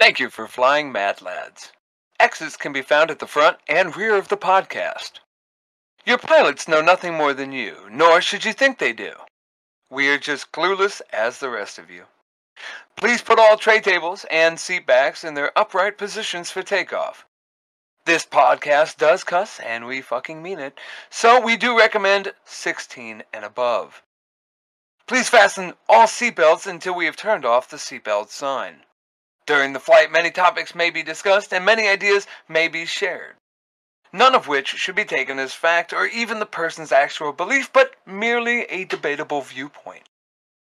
Thank you for flying Mad Lads. Exits can be found at the front and rear of the podcast. Your pilots know nothing more than you, nor should you think they do. We are just clueless as the rest of you. Please put all tray tables and seat backs in their upright positions for takeoff. This podcast does cuss, and we fucking mean it, so we do recommend 16 and above. Please fasten all seatbelts until we have turned off the seatbelt sign. During the flight, many topics may be discussed and many ideas may be shared. None of which should be taken as fact or even the person's actual belief, but merely a debatable viewpoint.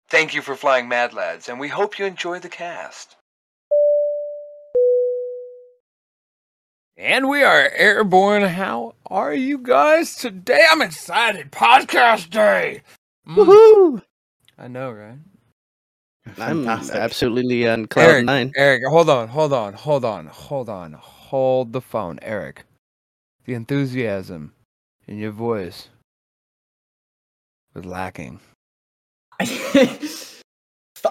Thank you for flying Mad Lads, and we hope you enjoy the cast. And we are airborne. How are you guys today? I'm excited. Podcast day. Mm, Woohoo! I know, right? I'm Fantastic. absolutely on cloud Eric, nine. Eric, hold on, hold on, hold on, hold on, hold the phone, Eric. The enthusiasm in your voice was lacking.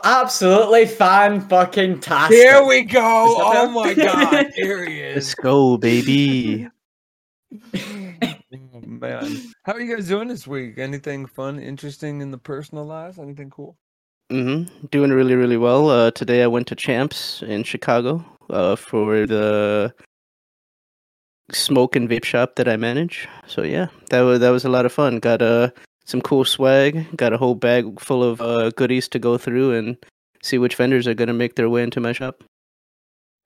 Absolutely fan fucking tastic. Here we go. Oh him? my god, here he is. Let's go, baby. Oh, man, how are you guys doing this week? Anything fun, interesting in the personal lives? Anything cool? Hmm Doing really, really well. Uh, today I went to Champs in Chicago uh, for the smoke and vape shop that I manage. So yeah, that was that was a lot of fun. Got uh, some cool swag. Got a whole bag full of uh, goodies to go through and see which vendors are gonna make their way into my shop.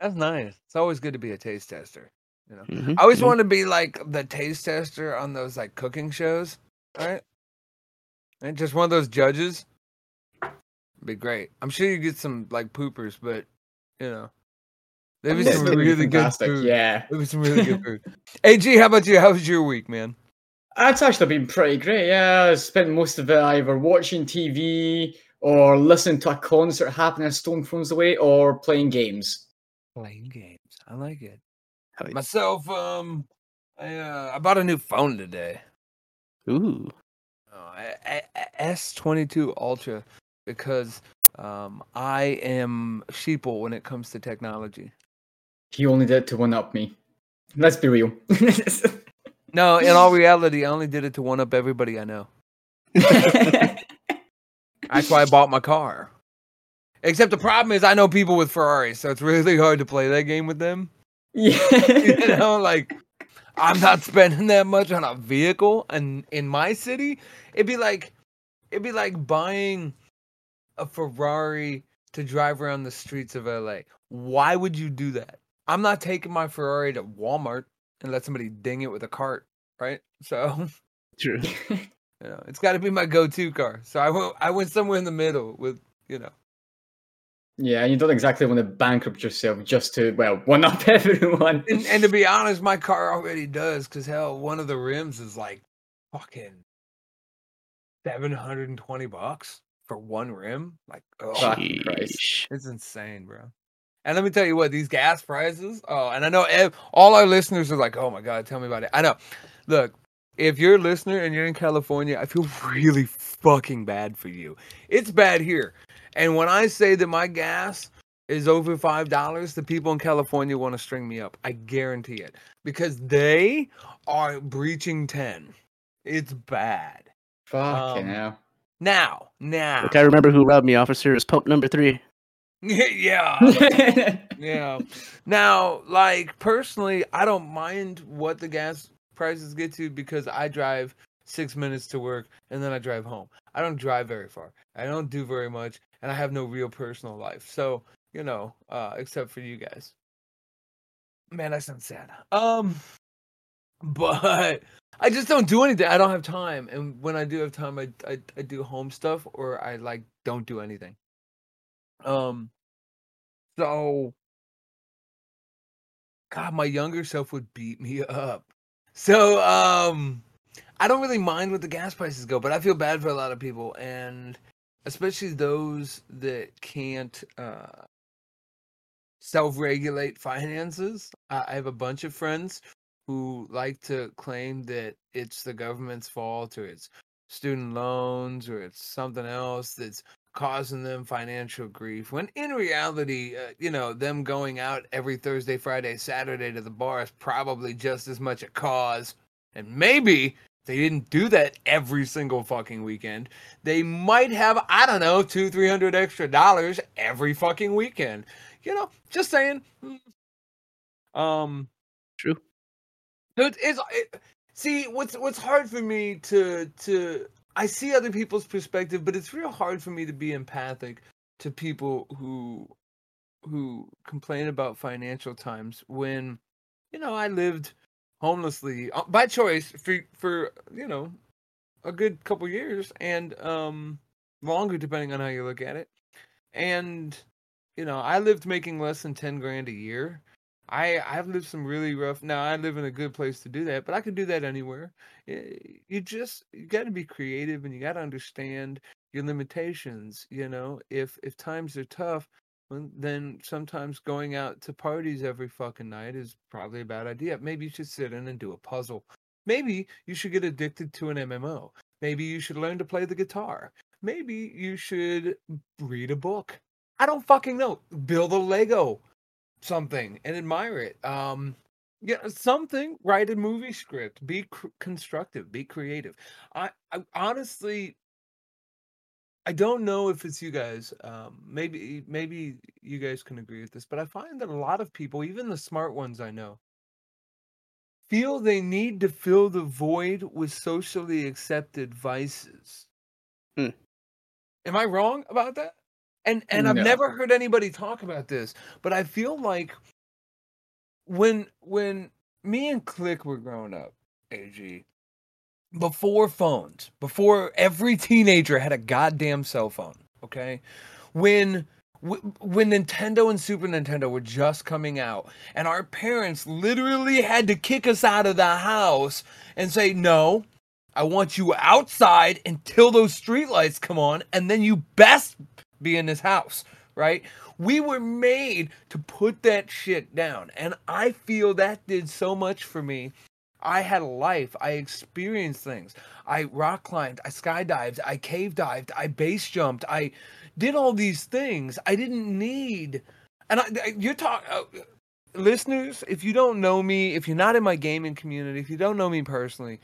That's nice. It's always good to be a taste tester. You know, Mhm, I always mhm. want to be like the taste tester on those like cooking shows, right? And just one of those judges. Be great. I'm sure you get some like poopers, but you know, maybe It's some gonna really good food. Yeah. Maybe some really good food. AG, how about you? How was your week, man? It's actually been pretty great. Yeah, I spent most of it either watching TV or listening to a concert happening a stone throws away or playing games. Playing games. I like it. Hell yeah. Myself, um, I uh, I bought a new phone today. Ooh. Oh, S twenty two Ultra because um I am sheeple when it comes to technology. He only did it to one up me. Let's be real. No, in all reality, I only did it to one up everybody I know. That's why I bought my car. Except the problem is I know people with Ferraris, so it's really hard to play that game with them. Yeah. You know, like I'm not spending that much on a vehicle and in my city, it'd be like it'd be like buying a Ferrari to drive around the streets of LA. Why would you do that? I'm not taking my Ferrari to Walmart and let somebody ding it with a cart, right? So, True. you know, it's got to be my go-to car. So I went I went somewhere in the middle with, you know. Yeah, you don't exactly want to bankrupt yourself just to, well, one up everyone. And, and to be honest, my car already does cuz hell, one of the rims is like fucking 720 bucks for one rim. Like, oh, Christ. It's insane, bro. And let me tell you what, these gas prices. Oh, and I know ev- all our listeners are like, "Oh my god, tell me about it." I know. Look, if you're a listener and you're in California, I feel really fucking bad for you. It's bad here. And when I say that my gas is over five dollars, the people in California want to string me up. I guarantee it because they are breaching ten. It's bad. Fucking Um, hell. Now, now, Look, I remember who robbed me, officer. It was pump number three. yeah. Yeah. Now, like personally, I don't mind what the gas prices get to because I drive six minutes to work and then I drive home. I don't drive very far. I don't do very much, and I have no real personal life. So you know, uh, except for you guys. Man, I sounds sad. Um, but I just don't do anything. I don't have time, and when I do have time, I I, I do home stuff or I like don't do anything. Um, so God, my younger self would beat me up. So, um, I don't really mind what the gas prices go, but I feel bad for a lot of people, and especially those that can't uh, self-regulate finances. I I have a bunch of friends who like to claim that it's the government's fault or it's student loans or it's something else that's causing them financial grief when in reality uh, you know them going out every thursday friday saturday to the bar is probably just as much a cause and maybe they didn't do that every single fucking weekend they might have i don't know two three hundred extra dollars every fucking weekend you know just saying um True. It's, it, see what's what's hard for me to to I see other people's perspective, but it's real hard for me to be empathic to people who who complain about financial times when you know I lived homelessly uh, by choice for for you know a good couple years and um longer depending on how you look at it. And you know, I lived making less than 10 grand a year I I've lived some really rough. Now I live in a good place to do that, but I can do that anywhere. You just you got to be creative and you got to understand your limitations. You know, if if times are tough, then sometimes going out to parties every fucking night is probably a bad idea. Maybe you should sit in and do a puzzle. Maybe you should get addicted to an MMO. Maybe you should learn to play the guitar. Maybe you should read a book. I don't fucking know. Build a Lego something and admire it. Um, yeah, something. Write a movie script. Be cr- constructive. Be creative. I, I honestly, I don't know if it's you guys. Um, maybe maybe you guys can agree with this, but I find that a lot of people, even the smart ones I know, feel they need to fill the void with socially accepted vices. Hmm. Am I wrong about that? And and I've No. never heard anybody talk about this, but I feel like when when me and Click were growing up, AG, before phones, before every teenager had a goddamn cell phone, okay? When when Nintendo and Super Nintendo were just coming out, and our parents literally had to kick us out of the house and say, "No, I want you outside until those streetlights come on, and then you best be in this house, right? We were made to put that shit down. And I feel that did so much for me. I had a life. I experienced things. I rock climbed. I skydived. I cave dived. I base jumped. I did all these things. I didn't need. And I, you're talking. Uh, listeners, if you don't know me, if you're not in my gaming community, if you don't know me personally,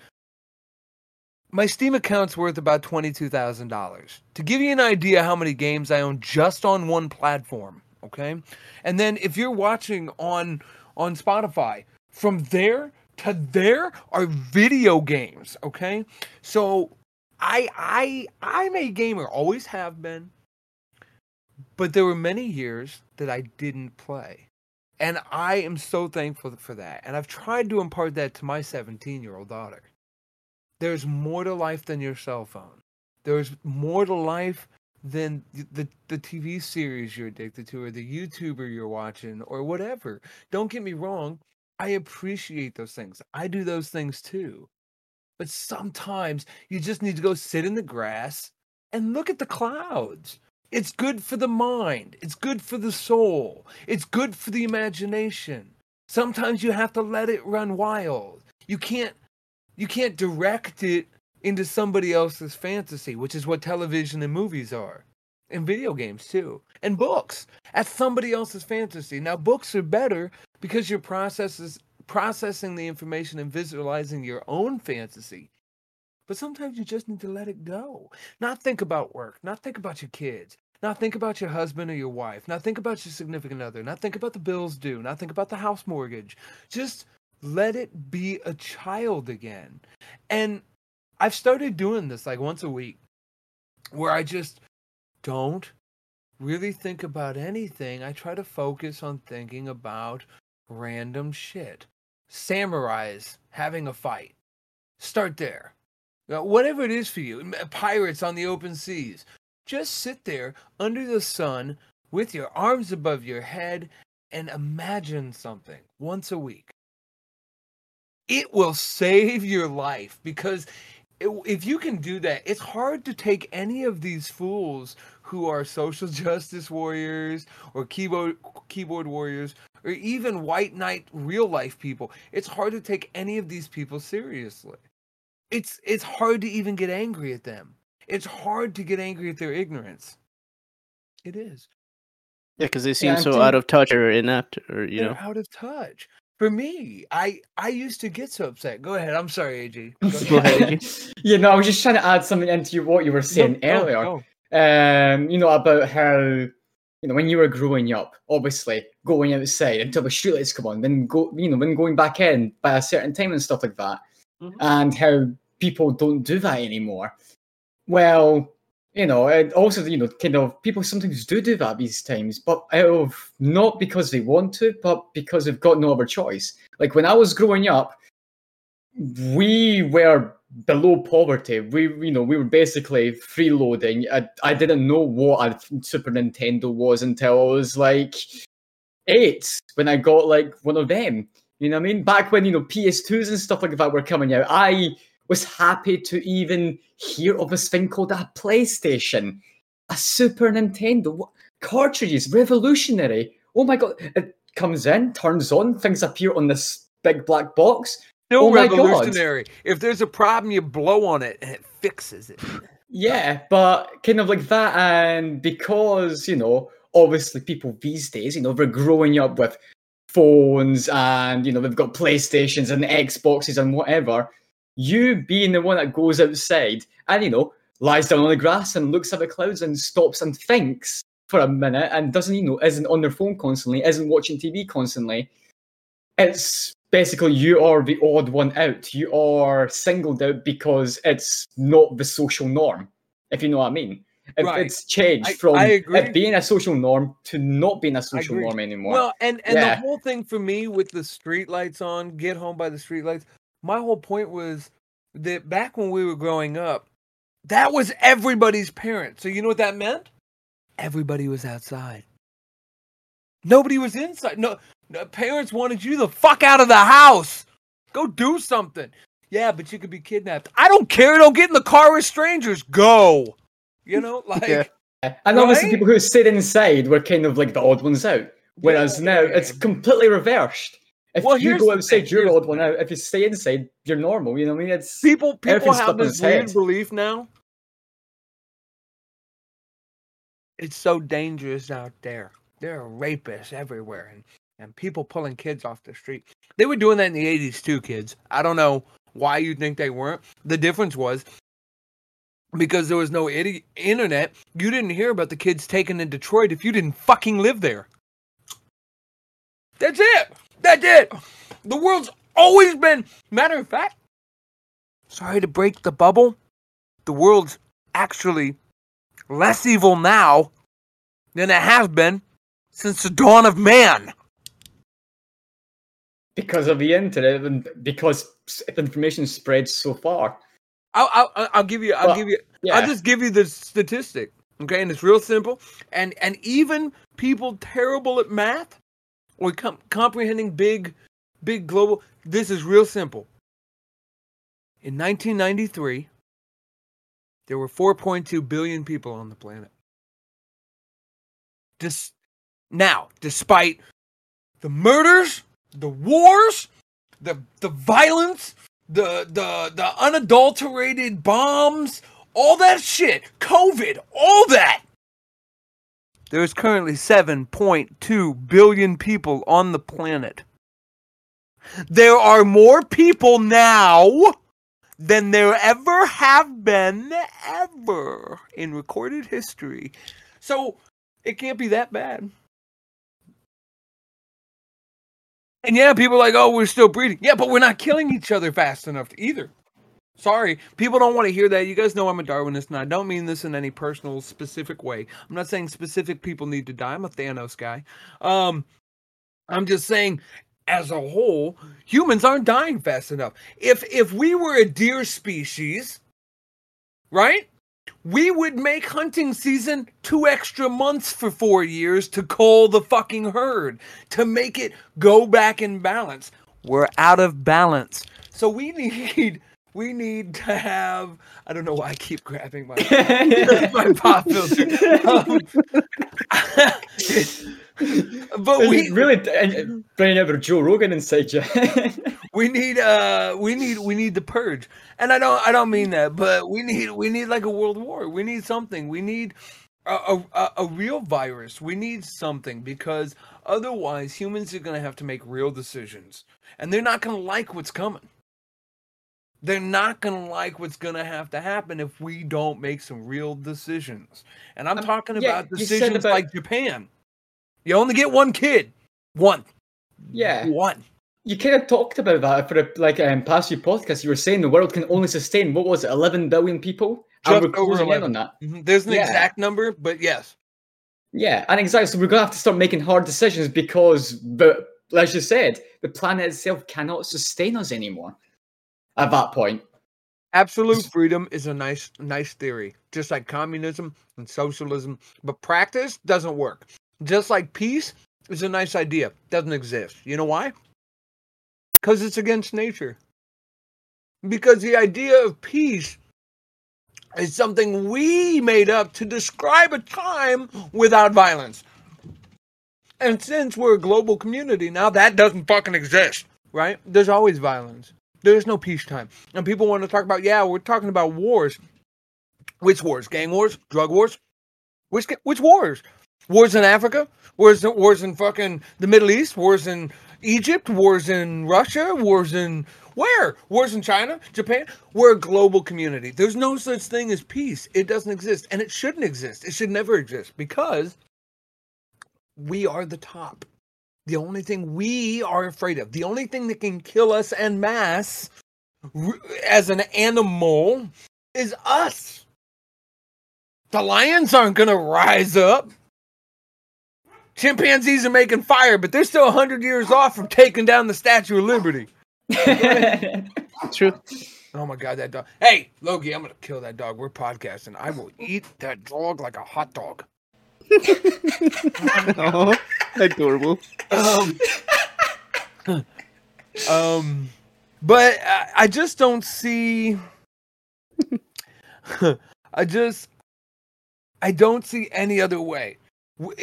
my Steam account's worth about $22,000. To give you an idea how many games I own just on one platform, okay? And then if you're watching on on Spotify, from there to there are video games, okay? So I I I'm a gamer, always have been. But there were many years that I didn't play. And I am so thankful for that. And I've tried to impart that to my 17-year-old daughter there's more to life than your cell phone. There's more to life than the the TV series you're addicted to or the YouTuber you're watching or whatever. Don't get me wrong, I appreciate those things. I do those things too. But sometimes you just need to go sit in the grass and look at the clouds. It's good for the mind. It's good for the soul. It's good for the imagination. Sometimes you have to let it run wild. You can't you can't direct it into somebody else's fantasy, which is what television and movies are. And video games too. And books. That's somebody else's fantasy. Now books are better because you're processes processing the information and visualizing your own fantasy. But sometimes you just need to let it go. Not think about work, not think about your kids, not think about your husband or your wife, not think about your significant other, not think about the bills due, not think about the house mortgage. Just let it be a child again. And I've started doing this like once a week where I just don't really think about anything. I try to focus on thinking about random shit. Samurais having a fight. Start there. Whatever it is for you, pirates on the open seas. Just sit there under the sun with your arms above your head and imagine something once a week it will save your life because if you can do that, it's hard to take any of these fools who are social justice warriors or keyboard keyboard warriors or even white knight real life people. It's hard to take any of these people seriously. It's it's hard to even get angry at them. It's hard to get angry at their ignorance. It is. Yeah, because they seem Yeah, so think- out of touch or inept, or you They're know. out of touch. For me, I I used to get so upset. Go ahead. I'm sorry, AJ. Go ahead. Go ahead, AG. you know, I was just trying to add something into what you were saying No, earlier. go. um, you know, about how, you know, when you were growing up, obviously going outside until the streetlights come on, then go, you know, then going back in by a certain time and stuff like that, Mhm. and how people don't do that anymore. Well, you know, and also, you know, kind of people sometimes do do that these times, but out of not because they want to, but because they've got no other choice. Like when I was growing up, we were below poverty. We, you know, we were basically freeloading. I, I didn't know what a Super Nintendo was until I was like eight when I got like one of them. You know what I mean? Back when you know PS2s and stuff like that were coming out, I was happy to even hear of this thing called a PlayStation, a Super Nintendo What- cartridges, revolutionary. Oh my god! It comes in, turns on, things appear on this big black box. Still Oh my God. revolutionary. If there's a problem, you blow on it and it fixes it. Yeah, but kind of like that, and because you know, obviously people these days, you know, they're growing up with phones and you know they've got PlayStations and Xboxes and whatever. You being the one that goes outside and you know lies down on the grass and looks at the clouds and stops and thinks for a minute and doesn't you know isn't on their phone constantly, isn't watching TV constantly. It's basically you are the odd one out. You are singled out because it's not the social norm, if you know what I mean. If Right. It's changed I- from I it being a social norm to not being a social norm anymore. Well, and and Yeah. the whole thing for me with the street lights on, get home by the street lights. My whole point was that back when we were growing up, that was everybody's parent. So you know what that meant? Everybody was outside. Nobody was inside. No, no parents wanted you the fuck out of the house. Go do something. Yeah, but you could be kidnapped. I don't care. Don't get in the car with strangers. Go. You know, like Yeah. and obviously right? people who stayed inside were kind of like the odd ones out. Whereas now it's Yeah. completely reversed. If Well, you go outside, thing, you're the here's odd one. If you stay inside, you're normal. You know what I mean? It's people people have this weird belief now. It's so dangerous out there. There are rapists everywhere and, and people pulling kids off the street. They were doing that in the 80s too, kids. I don't know why you think they weren't. The difference was because there was no idi- internet, you didn't hear about the kids taken in Detroit if you didn't fucking live there. That's it. That's it. The world's always been. Matter of fact, sorry to break the bubble. The world's actually less evil now than it has been since the dawn of man. because of the internet and because information spreads so far. I'll, I'll, I'll give you. I'll Well, give you. Yeah. I'll just give you the statistic. Okay, and it's real simple. And and even people terrible at math or com- comprehending big, big global. This is real simple. In 1993, there were 4.2 billion people on the planet. Dis- now, despite the murders, the wars, the the violence, the the the unadulterated bombs, all that shit, COVID, all that. There's currently 7.2 billion people on the planet. There are more people now than there ever have been ever in recorded history. So it can't be that bad. And yeah, people are like, oh, we're still breeding. Yeah, but we're not killing each other fast enough either. Sorry, people don't want to hear that. You guys know I'm a Darwinist, and I don't mean this in any personal, specific way. I'm not saying specific people need to die. I'm a Thanos guy. Um, I'm just saying, as a whole, humans aren't dying fast enough. If if we were a deer species, right? We would make hunting season two extra months for four years to cull the fucking herd to make it go back in balance. We're out of balance. So we need we need to have I don't know why I keep grabbing my my pop filter. Um, but we we really bringing over Joe Rogan inside you. we need uh we need we need the purge and i don't i don't mean that but we need we need like a world war we need something we need a, a, a real virus. We need something because otherwise humans are going to have to make real decisions. And they're not going to like what's coming. They're not going to like what's going to have to happen if we don't make some real decisions. And I'm Um, talking yeah, about decisions about- like Japan. You only get one kid. One. Yeah. One. You kind of talked about that for a, like um, past few podcasts. You were saying the world can only sustain what was it, 11 billion people? Just and we're over closing in 11. on that. Mhm. There's an Yeah. exact number, but yes. Yeah, and exactly. So we're gonna have to start making hard decisions because, but as you said, the planet itself cannot sustain us anymore. At that point, Absolute freedom is a nice nice theory, just like communism and socialism, but practice doesn't work. Just like peace is a nice idea, doesn't exist. You know why? Cuz it's against nature. Because the idea of peace is something we made up to describe a time without violence. And since we're a global community now, that doesn't fucking exist, right? There's always violence. There's no peacetime. And people want to talk about, yeah, we're talking about wars. Which wars? Gang wars? Drug wars? Which which wars? Wars in Africa? Wars wars in fucking the Middle East? Wars in Egypt? Wars in Russia? Wars in where? Wars in China? Japan? We're a global community. There's no such thing as peace. It doesn't exist. And it shouldn't exist. It should never exist because we are the top. The only thing we are afraid of, the only thing that can kill us en masse as an animal is us. The lions aren't going to rise up. Chimpanzees are making fire, but they're still 100 years off from taking down the Statue of Liberty. True. Oh my God, that dog. Hey, Logie, I'm going to kill that dog. We're podcasting. I will eat that dog like a hot dog. oh, adorable. Um, um, but I, I just don't see. I just, I don't see any other way,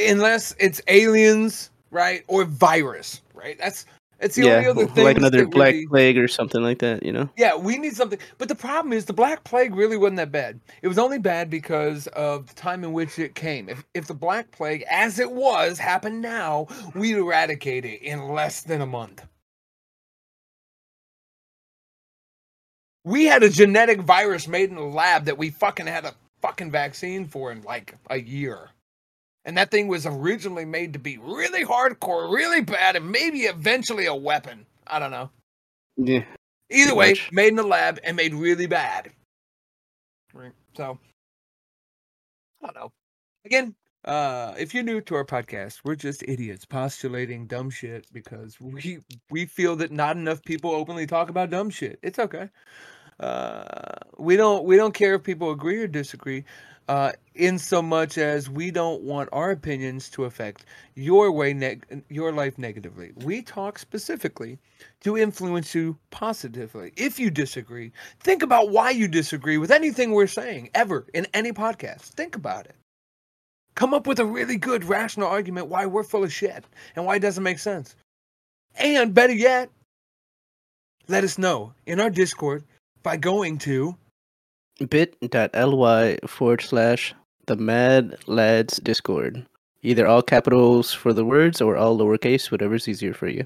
unless it's aliens, right, or virus, right? That's it's the only other thing. like another black plague or something like that. You know. Yeah, we need something. But the problem is the Black Plague really wasn't that bad. It was only bad because of the time in which it came. If if the Black Plague, as it was, happened now, we'd eradicate it in less than a month. We had a genetic virus made in a lab that we fucking had a fucking vaccine for in like a year. And that thing was originally made to be really hardcore, really bad, and maybe eventually a weapon. I don't know. Yeah. Either way, much. made in the lab and made really bad. Right. So I don't know. Again, uh, if you're new to our podcast, we're just idiots postulating dumb shit because we we feel that not enough people openly talk about dumb shit. It's okay. Uh, we don't we don't care if people agree or disagree. Uh, in so much as we don't want our opinions to affect your way neg- your life negatively. We talk specifically to influence you positively. If you disagree, think about why you disagree with anything we're saying ever in any podcast. Think about it. Come up with a really good rational argument why we're full of shit and why it doesn't make sense. And better yet, let us know in our Discord by going to bit.ly forward slash the Mad Lads Discord. Either all capitals for the words or all lowercase, whatever's easier for you.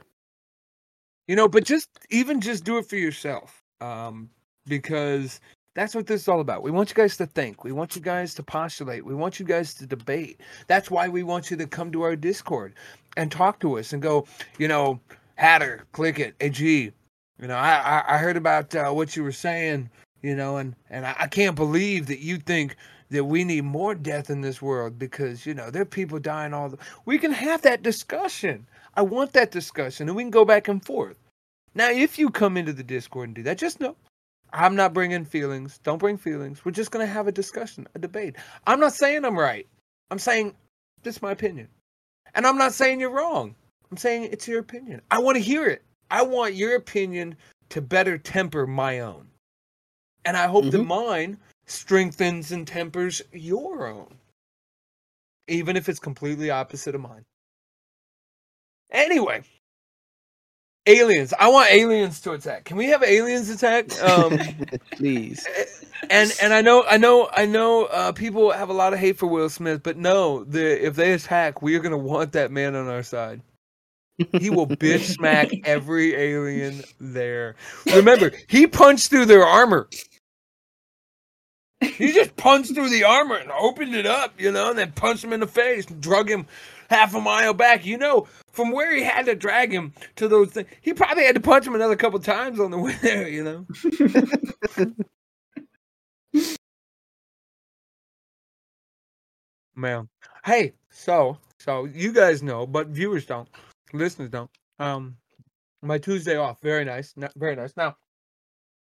You know, but just even just do it for yourself. Um, because that's what this is all about. We want you guys to think. We want you guys to postulate. We want you guys to debate. That's why we want you to come to our Discord and talk to us and go, you know, Hatter, click it. AG. You know, I I, I heard about uh, what you were saying, you know, and and I, I can't believe that you think that we need more death in this world because you know there are people dying all the. We can have that discussion. I want that discussion, and we can go back and forth. Now, if you come into the Discord and do that, just know I'm not bringing feelings. Don't bring feelings. We're just going to have a discussion, a debate. I'm not saying I'm right. I'm saying this is my opinion. And I'm not saying you're wrong. I'm saying it's your opinion. I want to hear it. I want your opinion to better temper my own. And I hope that Mhm. mine strengthens and tempers your own, even if it's completely opposite of mine. Anyway, aliens. I want aliens to attack. Can we have aliens attack? Um, Please. and and I know I know I know uh, people have a lot of hate for Will Smith, but no, the if they attack, we are gonna want that man on our side. He will bitch smack every alien there. Remember, he punched through their armor. He just punched through the armor and opened it up, you know, and then punched him in the face, and drug him half a mile back. You know, from where he had to drag him to those things, he probably had to punch him another couple times on the way there, you know. Man. Hey, so so you guys know, but viewers don't, listeners don't. Um, my Tuesday off, very nice, very nice. Now,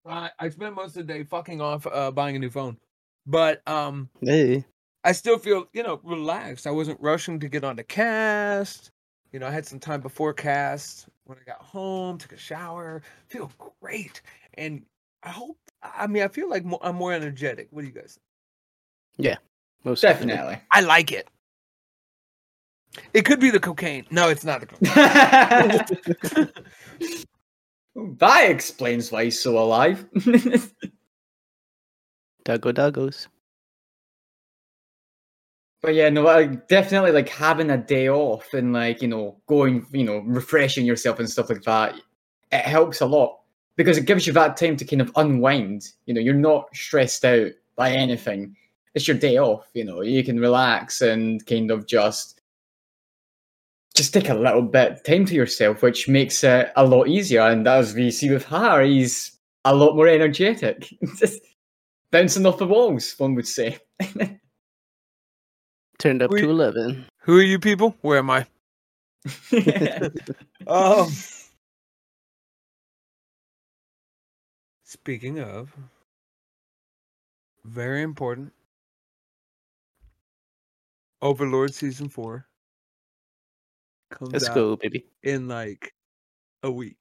I I spent most of the day fucking off uh, buying a new phone, but um, Hey. I still feel you know relaxed. I wasn't rushing to get on the cast. You know, I had some time before cast. When I got home, took a shower, feel great, and I hope. I mean, I feel like mo- I'm more energetic. What do you guys? think? Yeah, most Definitely. I like it. It could be the cocaine. No, it's not the cocaine. that explains why he's so alive. Doggo doggos. But yeah, no, I definitely like having a day off and like you know going, you know, refreshing yourself and stuff like that. It helps a lot because it gives you that time to kind of unwind. You know, you're not stressed out by anything. It's your day off. You know, you can relax and kind of just just take a little bit time to yourself, which makes it a lot easier. And as we see with Harry, he's a lot more energetic, just bouncing off the walls. One would say. Turned up We- to 11. Who are you people? Where am I? Um. Speaking of, very important. Overlord season four comes Let's out go, baby. in like a week.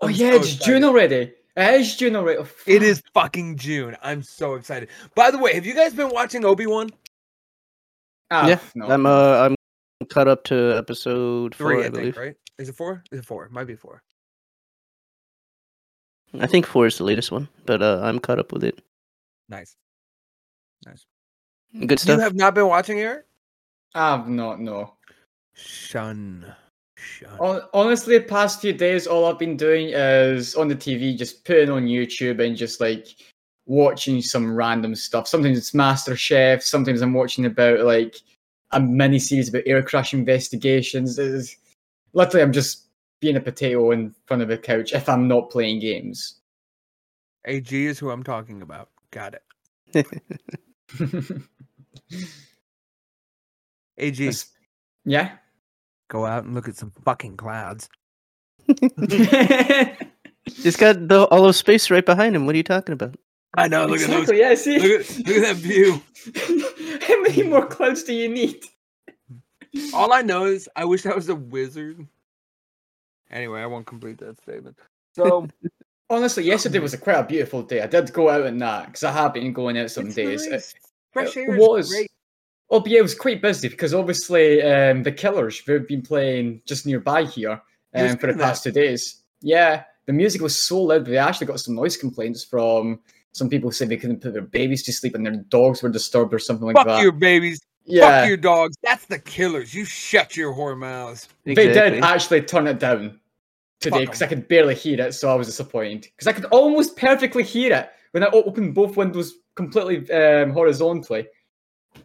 Oh I'm yeah, so it's excited. June already. It is June already. Oh, It fuck. is fucking June. I'm so excited. By the way, have you guys been watching Obi Wan Ah, yeah, no. I'm uh I'm caught up to episode four, three? I, I, believe. think right. Is it four? Is it four? Might be four. I think four is the latest one, but uh I'm caught up with it. Nice, nice. Good stuff. You have not been watching Eric? I've not no. Shun, shun. Honestly, the past few days, all I've been doing is on the TV, just putting on YouTube and just like watching some random stuff. Sometimes it's Master Chef. Sometimes I'm watching about like a mini series about air crash investigations. It's, literally, I'm just being a potato in front of a couch if I'm not playing games. AG is who I'm talking about. Got it. AG, That's- yeah. go out and look at some fucking clouds. He's got the all of space right behind him. What are you talking about? I know. Look at those. exactly. Yeah. See. Look at, look at that view. How many more clouds do you need? All I know is I wish I was a wizard. Anyway, I won't complete that statement. So Honestly, yesterday was a quite a beautiful day. I did go out and that because I have been going out some it's days. Uh, nice. fresh it air was. is great. Oh, yeah, it was quite busy because obviously um, the Killers they've been playing just nearby here um, for the saying that. past two days. Yeah, the music was so loud. They actually got some noise complaints from some people saying they couldn't put their babies to sleep and their dogs were disturbed or something like Fuck that. Fuck your babies. yeah, Fuck your dogs. That's the killers. You shut your whore mouths. they did actually turn it down today because I could barely hear it, so I was disappointed because I could almost perfectly hear it when I opened both windows completely um, horizontally.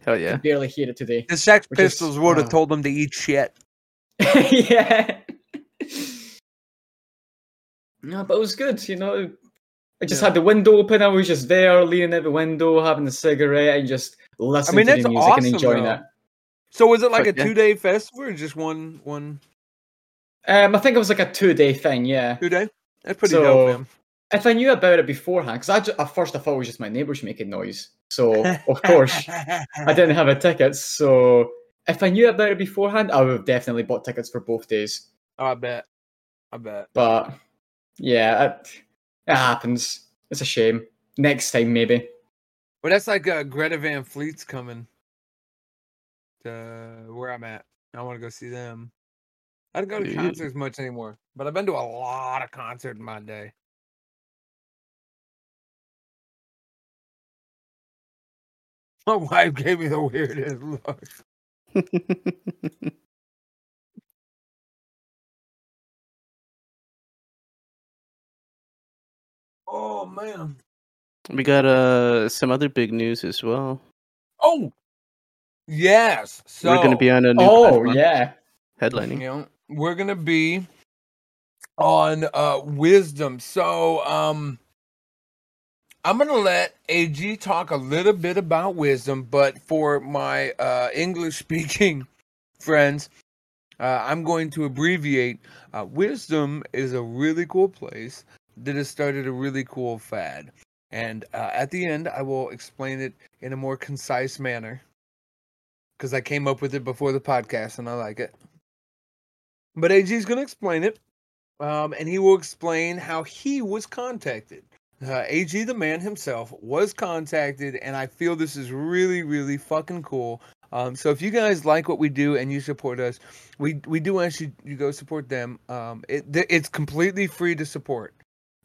Hell yeah. could barely hear it today. The Sex Which is- Pistols would have uh, told them to eat shit. yeah. No, but it was good, you know. I just Yeah. had the window open. I was just there, leaning out the window, having a cigarette, and just listening mean, to the music awesome, and enjoying though. it. So was it like Fuck a two day festival or just one one Um, I think it was like a two-day thing. Yeah. two day? That's pretty So- dope, man. If I knew about it beforehand, because I ju- at first I thought it was just my neighbours making noise. So of course I didn't have a ticket. So if I knew about it beforehand, I would have definitely bought tickets for both days. I bet. I bet. But yeah, it, it happens. It's a shame. Next time, maybe. But that's like uh, Greta Van Fleet's coming to where I'm at. I want to go see them. I don't go to concerts much anymore, but I've been to a lot of concerts in my day. My wife gave me the weirdest look. oh man. We got uh some other big news as well. Oh, yes. So We're gonna be on a new Oh yeah. headlining. know, we're gonna be on uh wisdom. So um I'm gonna let AG talk a little bit about wisdom, but for my uh English speaking friends, uh, I'm going to abbreviate. Uh, wisdom is a really cool place that has started a really cool fad. And uh, at the end, I will explain it in a more concise manner because I came up with it before the podcast and I like it. But AG is going to explain it, um, and he will explain how he was contacted. Uh, AG, the man himself, was contacted, and I feel this is really, really fucking cool. Um, so if you guys like what we do and you support us, we we do ask you you go support them. Um, it it's completely free to support.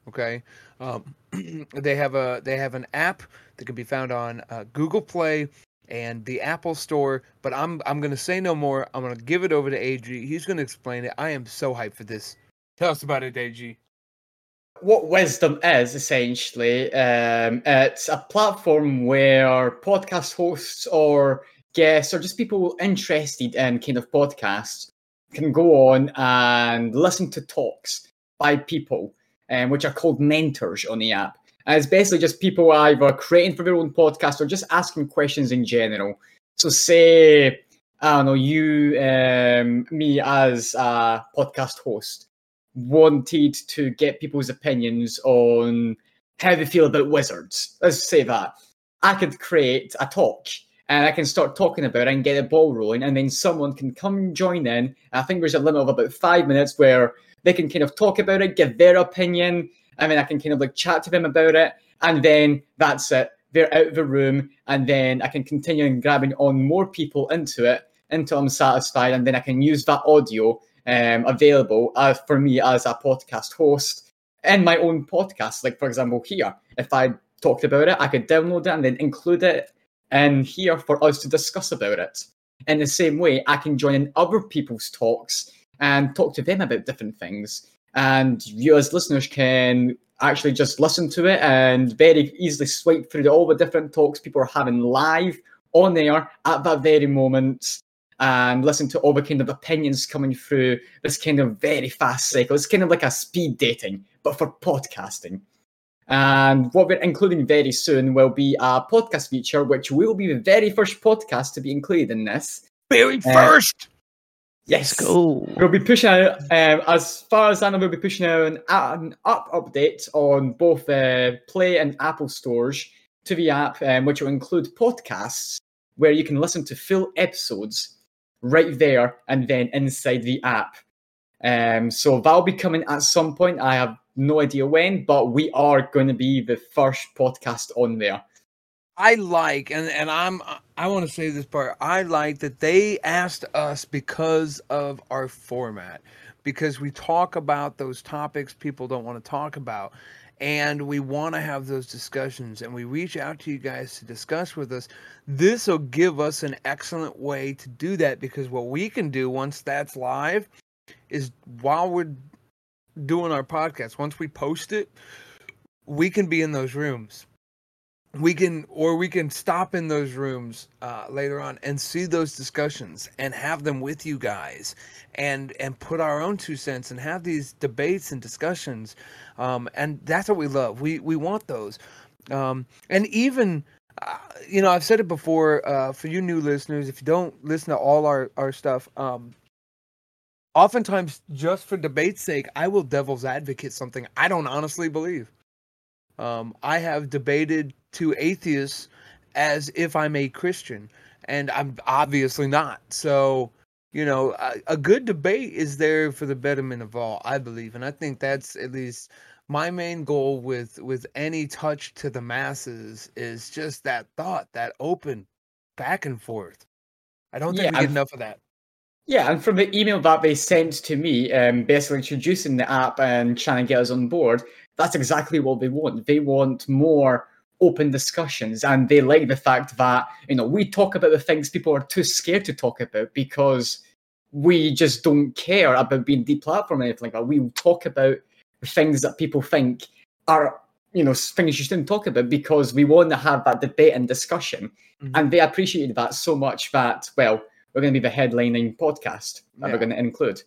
Okay, um, they have a they have an app that can be found on uh, Google Play and the Apple Store. But I'm I'm gonna say no more. I'm gonna give it over to AG. He's gonna explain it. I am so hyped for this. Tell us about it, AG. What wisdom is essentially um, it's a platform where podcast hosts or guests or just people interested in kind of podcasts can go on and listen to talks by people um, which are called mentors on the app. And it's basically just people either creating for their own podcast or just asking questions in general. So say i don't know you um, me as a podcast host wanted to get people's opinions on how they feel about wizards. Let's say that. I could create a talk and I can start talking about it and get a ball rolling, and then someone can come join in. I think there's a limit of about five minutes where they can kind of talk about it, give their opinion, and then I can kind of like chat to them about it, and then that's it. They're out of the room, and then I can continue and grabbing on more people into it until I'm satisfied, and then I can use that audio um, available as for me as a podcast host in my own podcast. Like for example, here, if I talked about it, I could download it and then include it in here for us to discuss about it. In the same way, I can join in other people's talks and talk to them about different things. And you as listeners can actually just listen to it and very easily swipe through all the different talks people are having live on air at that very moment and listen to all the kind of opinions coming through this kind of very fast cycle. It's kind of like a speed dating, but for podcasting. And what we're including very soon will be a podcast feature, which will be the very first podcast to be included in this. Very Uh, first. Yes. Cool. We'll be pushing out, um, as far as I know, we'll be pushing out an, an up update on both uh, Play and Apple stores to the app, um, which will include podcasts where you can listen to full episodes right there and then inside the app. Um, so that'll be coming at some point. I have no idea when, but we are going to be the first podcast on there. I like, and and I'm I want to say this part. I like that they asked us because of our format, because we talk about those topics people don't want to talk about, and we want to have those discussions, and we reach out to you guys to discuss with us. This will give us an excellent way to do that because what we can do once that's live is while we're doing our podcast, once we post it, we can be in those rooms we can or we can stop in those rooms uh, later on and see those discussions and have them with you guys and and put our own two cents and have these debates and discussions um, and that's what we love. We we want those. Um, and even uh, you know i've said it before uh, for you new listeners if you don't listen to all our our stuff um, oftentimes just for debate's sake i will devil's advocate something i don't honestly believe um, I have debated to atheists as if I'm a Christian, and I'm obviously not. So, you know, a, a good debate is there for the betterment of all, I believe, and I think that's at least my main goal with with any touch to the masses is just that thought, that open back and forth. I don't think Yeah, we get I've- enough of that. Yeah, and from the email that they sent to me, um, basically introducing the app and trying to get us on board, that's exactly what they want. They want more open discussions, and they like the fact that you know we talk about the things people are too scared to talk about because we just don't care about being deplatformed or anything like that. We talk about the things that people think are you know things you shouldn't talk about because we want to have that debate and discussion, Mhm. and they appreciated that so much that well we're going to be the headlining podcast that Yeah. we're going to include.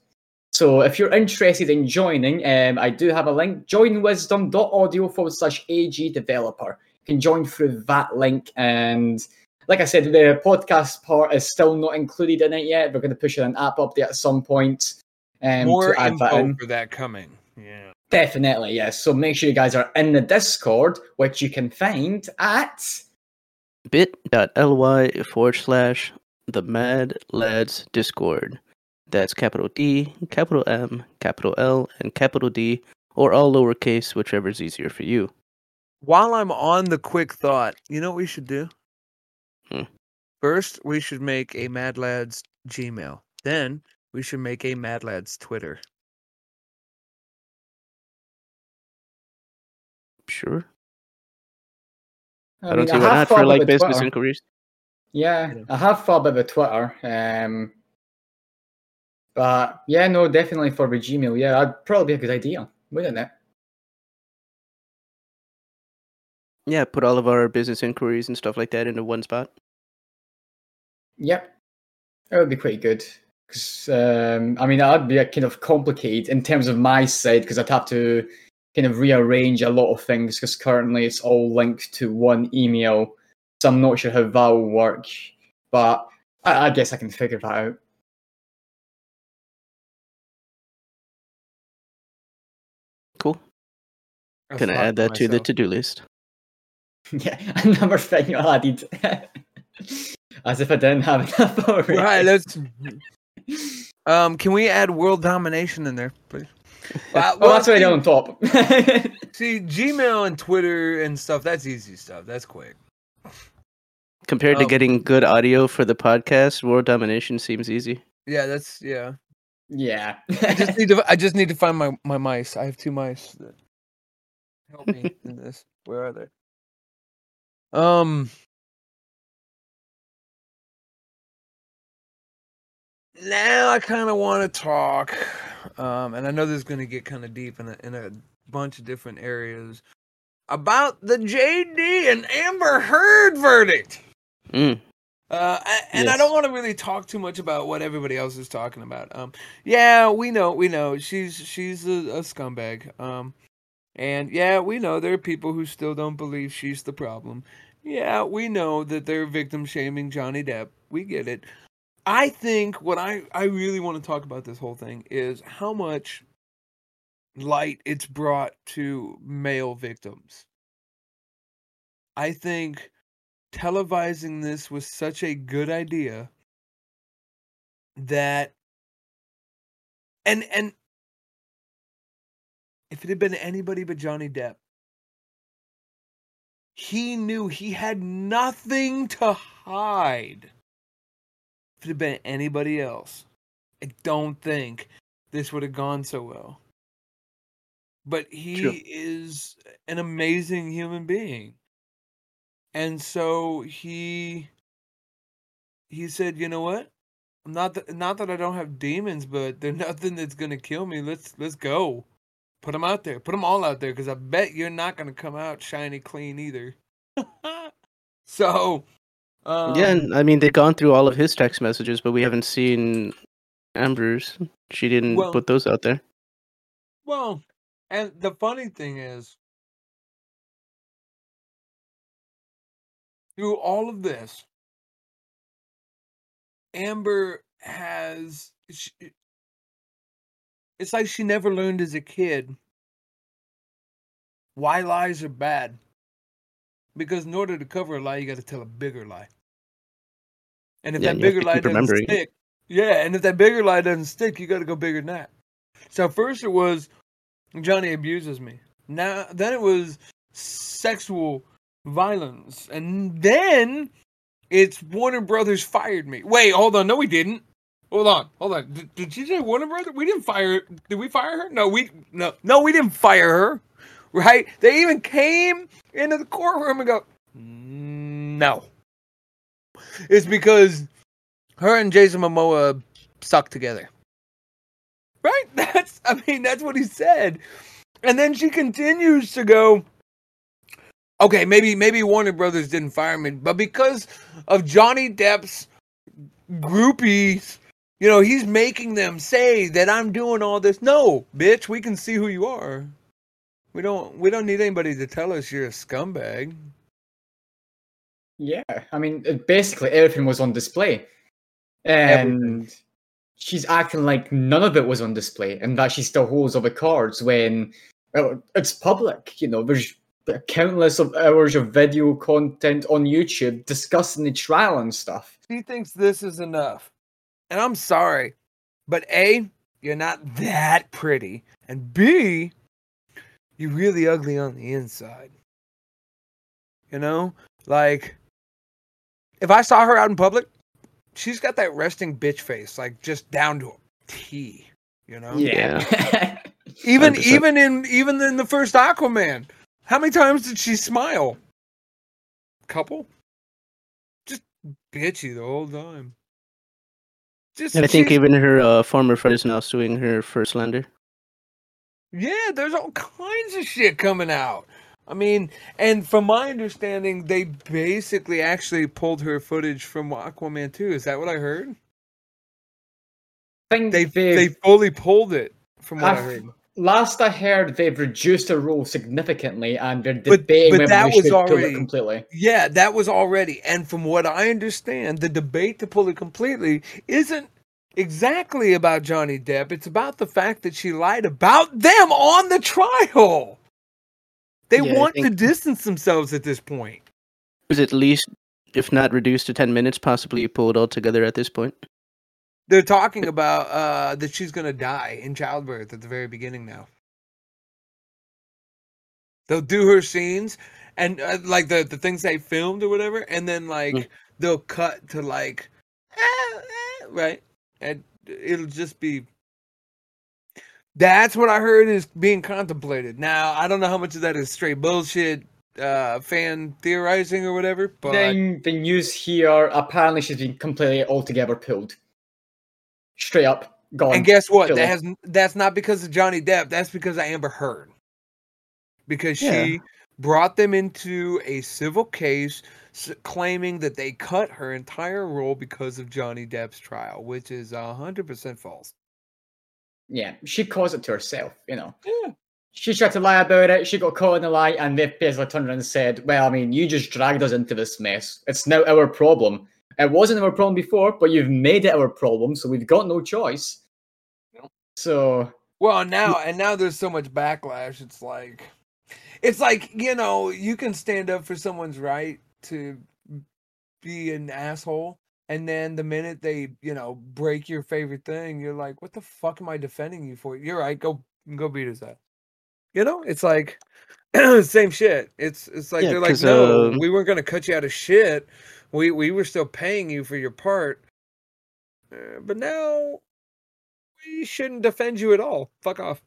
So if you're interested in joining, um, I do have a link, joinwisdom.audio forward slash AG developer. You can join through that link. And like I said, the podcast part is still not included in it yet. We're going to push an app update at some point um, More to add that info in. for that coming. Yeah. Definitely, yes. So make sure you guys are in the Discord, which you can find at bit.ly forward slash the Mad Lads Discord. That's capital D, capital M, capital L, and capital D, or all lowercase, whichever is easier for you. While I'm on the quick thought, you know what we should do? Hmm. First, we should make a Mad Lads Gmail. Then we should make a Mad Lads Twitter. Sure. I, mean, don't see why have not for like business Twitter. inquiries. Yeah, I have thought about the Twitter. Um, but yeah, no, definitely for the Gmail. Yeah, that'd probably be a good idea, wouldn't it? Yeah, put all of our business inquiries and stuff like that into one spot. Yep, that would be pretty good. Because um, I mean, that'd be a kind of complicated in terms of my side because I'd have to kind of rearrange a lot of things because currently it's all linked to one email. So I'm not sure how that will work, but I, I guess I can figure that out. That's Gonna a lot add for that to the to do list. Yeah, I another thing I added. As if I didn't have enough already. Right, let's. Um, can we add world domination in there, please? Oh, that's well, already on top. See, Gmail and Twitter and stuff, that's easy stuff. That's quick. Compared to Um, getting good audio for the podcast, world domination seems easy. Yeah, that's yeah. yeah. I just need to I just need to find my my mice. I have two mice that help me in this. Where are they? Um Now I kind of want to talk um and I know this is going to get kind of deep in a, in a bunch of different areas about the JD and Amber Heard verdict. Mm. Uh, and I don't want to really talk too much about what everybody else is talking about. Um, yeah, we know, we know she's she's a, a scumbag. Um, and yeah, we know there are people who still don't believe she's the problem. Yeah, we know that they're victim shaming Johnny Depp. We get it. I think what I I really want to talk about this whole thing is how much light it's brought to male victims. I think televising this was such a good idea that and and if it had been anybody but Johnny Depp he knew he had nothing to hide if it had been anybody else I don't think this would have gone so well but he is an amazing human being and so he he said, "You know what? Not that not that I don't have demons, but they're nothing that's gonna kill me. Let's let's go. Put them out there. Put them all out there, because I bet you're not gonna come out shiny clean either." so, um, yeah, and, I mean they've gone through all of his text messages, but we haven't seen Amber's. She didn't Well- put those out there. Well, and the funny thing is, through all of this, Amber has. She, it's like she never learned as a kid why lies are bad. Because in order to cover a lie, you got to tell a bigger lie. And if Yeah, that and you have bigger lie doesn't stick, yeah, and if that bigger lie doesn't stick, you got to go bigger than that. So first it was Johnny abuses me. Now then it was sexual violence, and then it's Warner Brothers fired me. Wait, hold on, no, we didn't. Hold on, hold on. Did, did you say Warner Brother? We didn't fire. Did we fire her? No, we no no we didn't fire her. Right? They even came into the courtroom and go, no. It's because her and Jason Momoa stuck together. Right? That's I mean that's what he said. And then she continues to go, okay, maybe maybe Warner Brothers didn't fire me, but because of Johnny Depp's groupies, you know, he's making them say that I'm doing all this. No, bitch, we can see who you are. We don't we don't need anybody to tell us you're a scumbag. Yeah, I mean, basically everything was on display, and everything. she's acting like none of it was on display, and that she still holds all the cards when well, it's public. You know, there's countless of hours of video content on YouTube discussing the trial and stuff. She thinks this is enough. And I'm sorry, but A, you're not that pretty. And B, you're really ugly on the inside. You know? Like, if I saw her out in public, she's got that resting bitch face, like just down to a T. You know? Yeah. even 100%. even in even in the first Aquaman, how many times did she smile? Couple. Just bitchy the whole time. Just, and I think even her uh, former friend is now suing her for slander. Yeah, there's all kinds of shit coming out. I mean, and from my understanding, they basically actually pulled her footage from Aquaman 2. Is that what I heard? I think they they fully pulled it from what I've, I heard. Last I heard, they've reduced the role significantly, and they're debating but, but that was already completely. Yeah, that was already. And from what I understand, the debate to pull it completely isn't exactly about Johnny Depp. It's about the fact that she lied about them on the trial. They yeah, want to distance themselves at this point. Was at least, if not reduced to ten minutes, possibly pulled all together at this point? They're talking about uh, that she's going to die in childbirth at the very beginning now. They'll do her scenes and uh, like the the things they filmed or whatever, and then like mm. they'll cut to like, ah, ah, right, and it'll just be. That's what I heard is being contemplated. Now I don't know how much of that is straight bullshit, uh, fan theorizing or whatever. But then the news here apparently she's been completely altogether pulled straight up gone. And guess what? That has that's not because of Johnny Depp. That's because of Amber Heard. Because yeah. she brought them into a civil case claiming that they cut her entire role because of Johnny Depp's trial, which is hundred percent false. Yeah, she caused it to herself. You know. Yeah. She tried to lie about it. She got caught in the lie, and they basically turned around and said, "Well, I mean, you just dragged us into this mess. It's now our problem. It wasn't our problem before, but you've made it our problem, so we've got no choice. So well now and now there's so much backlash. It's like it's like, you know, you can stand up for someone's right to be an asshole. And then the minute they, you know, break your favorite thing, you're like, what the fuck am I defending you for? You're right, go go beat his ass. You know, it's like same shit. It's it's like yeah, they're like, no, uh, we weren't gonna cut you out of shit we we were still paying you for your part, uh, but now we shouldn't defend you at all. Fuck off.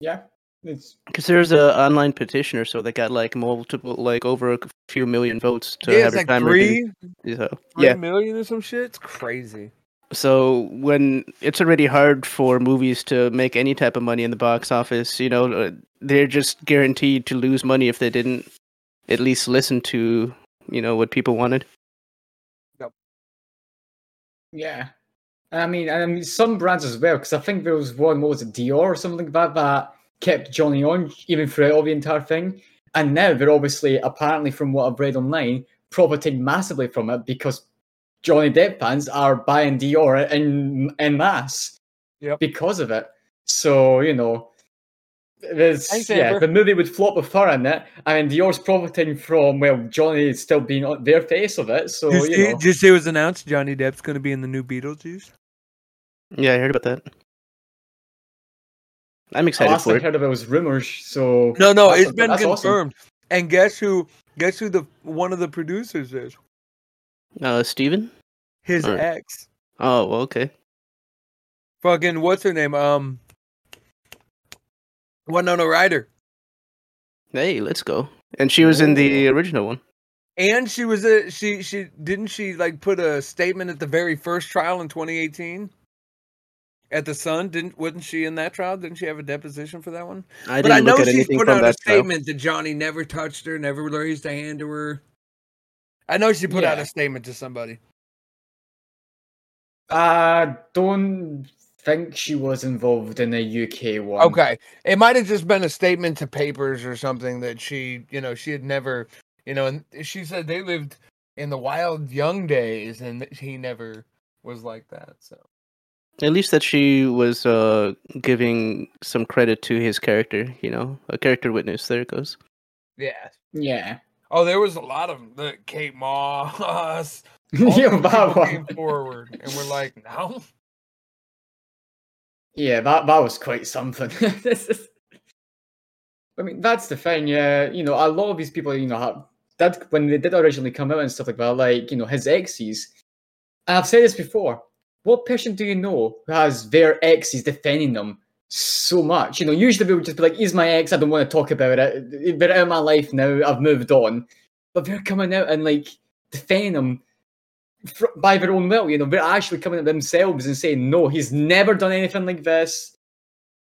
Yeah, because there's an online petition or so that got like multiple, like over a few million votes to yeah, have like three, so, three yeah. million or some shit. It's crazy. So when it's already hard for movies to make any type of money in the box office, you know, uh, they're just guaranteed to lose money if they didn't at least listen to you know what people wanted. Yep. Yeah, I mean, I mean some brands as well because I think there was one, what was it, Dior or something like that that kept Johnny on even throughout all the entire thing, and now they're obviously apparently from what I've read online profiting massively from it because Johnny Depp fans are buying Dior in in mass yep. because of it. So you know, there's Thanks, yeah, the movie would flop with her in it, and Dior's profiting from well, Johnny still being on their face of it. So did you, know. did you see it was announced Johnny Depp's going to be in the new Beetlejuice? Yeah, I heard about that. I'm excited last for I it. heard about it was rumors. So no, no, it's been confirmed. Awesome. And guess who? Guess who the one of the producers is? Uh, Steven? His or... ex. Oh, okay. fucking what's her name? Um, Winona Ryder, Hey, let's go. And she was in the original one. and she was a she she didn't she like put a statement at the very first trial in 2018 at the Sun? Didn't wasn't she in that trial? Didn't she have a deposition for that one? I but I didn't know look at she's put out a that trial. statement that Johnny never touched her, never raised a hand to her. I know she put out a statement to somebody. I don't think she was involved in the UK one. Okay. It might have just been a statement to papers or something that she, you know, she had never, you know, and she said they lived in the wild young days and he never was like that. So, At least that she was uh, giving some credit to his character, you know, a character witness. There it goes. yeah. Yeah. Oh, there was a lot of them. The Kate Moss. all yeah, these that came forward and we're like, no. Yeah, that that was quite something. Is- I mean, that's the thing. Yeah, you know, a lot of these people, you know, have, that when they did originally come out and stuff like that, like you know, his exes. And I've said this before. What person do you know who has their exes defending them so much? You know, usually people would just be like, "He's my ex. I don't want to talk about it. They're out of my life now. I've moved on." But they're coming out and like defending them by their own will. You know, they're actually coming at themselves and saying, "No, he's never done anything like this."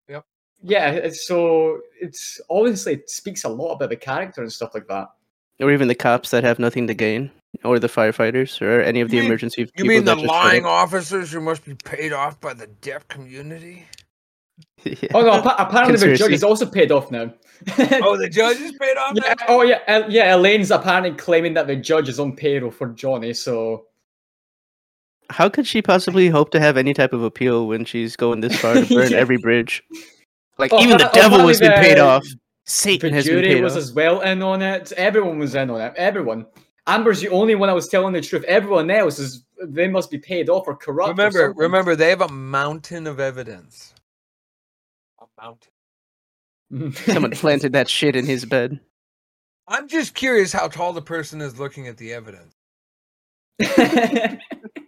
Yep. Yeah, so it's obviously it speaks a lot about the character and stuff like that. Or even the cops that have nothing to gain, or the firefighters, or any of the You mean- emergency You people mean the that just showed lying up. officers who must be paid off by the deaf community? Yeah. Oh no! appa- Apparently, the judge is also paid off now. Oh, the judge is paid off? yeah. now? Oh yeah. El- yeah. Elaine's apparently claiming that the judge is on payroll for Johnny. So How could she possibly hope to have any type of appeal when she's going this far to burn Yeah. every bridge? Like Oh, even the appa- oh, devil has been paid off. Satan has been jury paid was off. as well in on it. Everyone was in on it. Everyone. Amber's the only one I was telling the truth. Everyone else is they must be paid off or corrupt. Remember, something. remember, they have a mountain of evidence. A mountain. Someone planted that shit in his bed. I'm just curious how tall the person is looking at the evidence.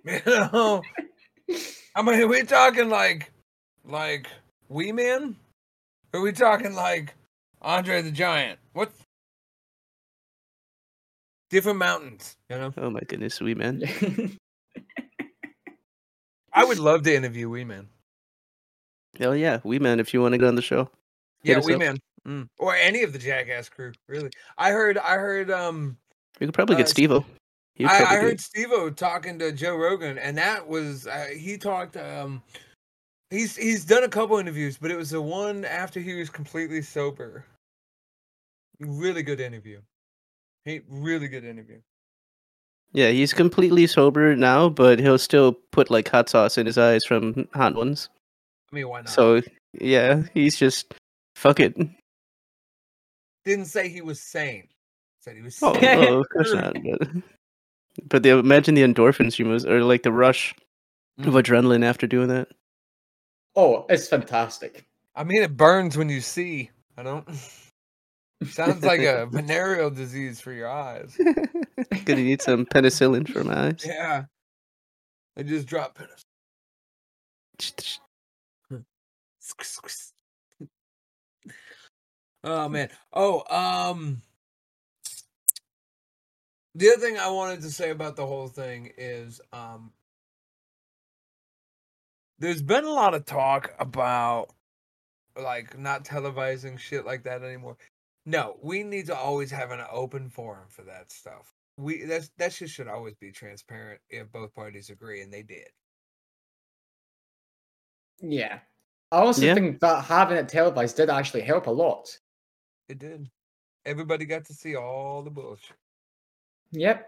You know, I mean, are we talking like, like Wee Man? Or are we talking like Andre the Giant? What? Different mountains, you know. Oh my goodness, wee man. I would love to interview Wee Man. Hell yeah, wee man. If you want to go on the show, Yeah, Wee up. Man, mm. or any of the Jackass crew. Really, I heard, I heard, um, we could probably Uh, get Steve-O. I, I heard it. Steve-O talking to Joe Rogan, and that was uh, he talked. Um, he's he's done a couple interviews, but it was the one after he was completely sober. Really good interview. He really good interview. Yeah, he's completely sober now, but he'll still put like hot sauce in his eyes from hot ones. I mean, why not? So yeah, he's just fuck it. didn't say he was sane. Said he was. Oh, sane. oh, of course not. But, but the, imagine the endorphins you must, or like the rush of Mm. adrenaline after doing that. oh, it's fantastic. I mean, it burns when you see. I don't. Sounds like a venereal disease for your eyes. Gonna need some penicillin for my eyes. Yeah. I just dropped penicillin. Oh man. Oh, um the other thing I wanted to say about the whole thing is um there's been a lot of talk about like not televising shit like that anymore. No, we need to always have an open forum for that stuff. We that's that shit should always be transparent if both parties agree and they did. Yeah. I also Yeah. think that having it televised did actually help a lot. It did. Everybody got to see all the bullshit. Yep.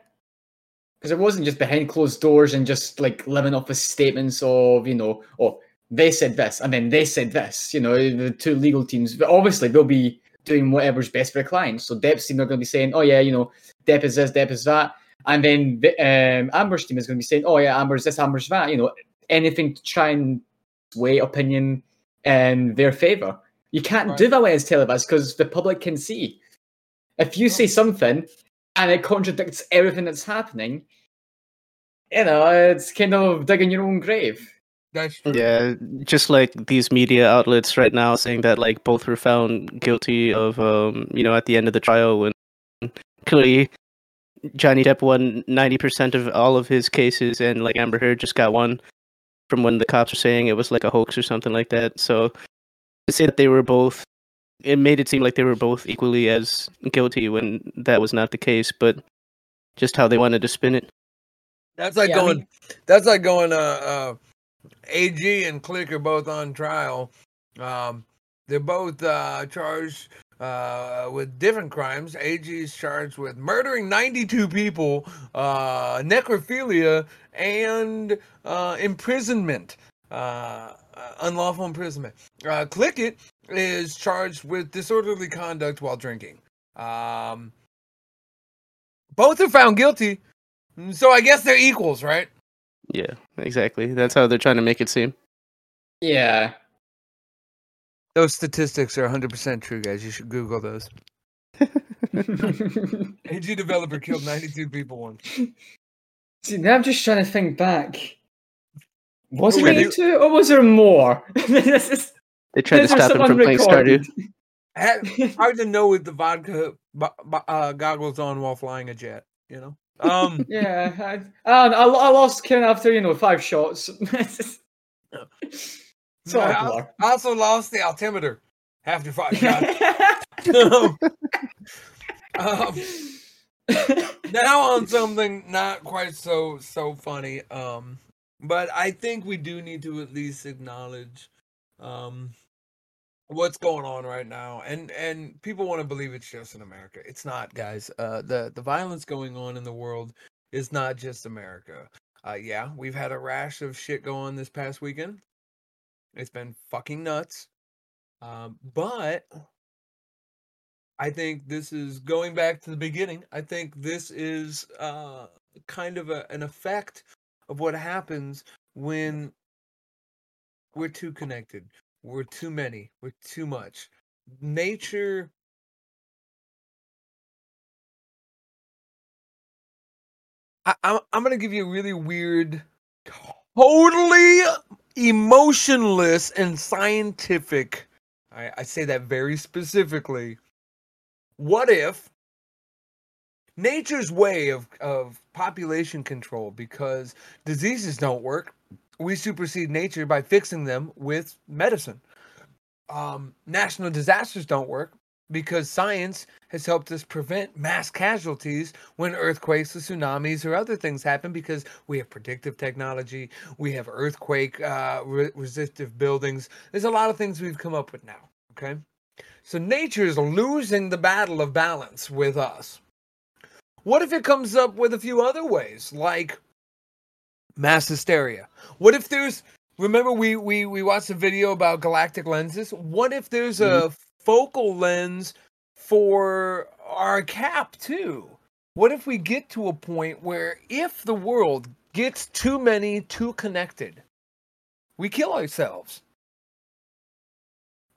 Because it wasn't just behind closed doors and just like living off of statements of, you know, oh, they said this and then they said this, you know, the two legal teams. But obviously they'll be doing whatever's best for the client. So Depp's team are going to be saying, oh, yeah, you know, Depp is this, Depp is that. And then the, um, Amber's team is going to be saying, oh, yeah, Amber's this, Amber's that. You know, anything to try and sway opinion in their favor. You can't Right. do that when it's televised because the public can see. If you say something and it contradicts everything that's happening, you know, it's kind of digging your own grave. That's true. Yeah, just like these media outlets right now saying that like both were found guilty of um, you know, at the end of the trial when clearly Johnny Depp won 90% of all of his cases and like Amber Heard just got one from when the cops were saying it was like a hoax or something like that. So to say that they were both it made it seem like they were both equally as guilty when that was not the case, but just how they wanted to spin it. That's like Yeah, I going. mean- that's like going. Uh, uh, AG and Click are both on trial. Um, they're both uh, charged uh, with different crimes. AG is charged with murdering 92 people, uh, necrophilia, and uh, imprisonment, uh, unlawful imprisonment. Uh, Clickett is charged with disorderly conduct while drinking. Um, both are found guilty, so I guess they're equals, right? Yeah, exactly. That's how they're trying to make it seem. Yeah. Those statistics are 100% true, guys. You should Google those. AG developer killed 92 people once. See, now I'm just trying to think back. Was it Wait, only two, or was there more? This is- They tried to this was stop him some from playing Stardew. Ha- Hard to know with the vodka bo- bo- uh, goggles on while flying a jet, you know? Um, yeah, I, I, I I lost Ken after you know five shots. so I I also lost the altimeter after five shots. blur. um, now on something not quite so so funny um but i think we do need to at least acknowledge um what's going on right now and and people want to believe it's just in america. It's not guys. Uh the the violence going on in the world is not just america. Uh yeah we've had a rash of shit go on this past weekend. It's been fucking nuts. Um but I think this is going back to the beginning. I think this is uh, kind of a, an effect of what happens when we're too connected. We're too many. We're too much. Nature. I, I'm, I'm to give you a really weird, totally emotionless and scientific. I, I say that very specifically what if nature's way of, of population control because diseases don't work. We supersede nature by fixing them with medicine. Um, national disasters don't work because science has helped us prevent mass casualties when earthquakes or tsunamis or other things happen because we have predictive technology we have earthquake uh, re- resistive buildings. There's a lot of things we've come up with now okay? So nature is losing the battle of balance with us. What if it comes up with a few other ways, like mass hysteria? What if there's remember we we we watched a video about galactic lenses? What if there's a mm-hmm. focal lens for our cap too? What if we get to a point where if the world gets too many too connected, we kill ourselves?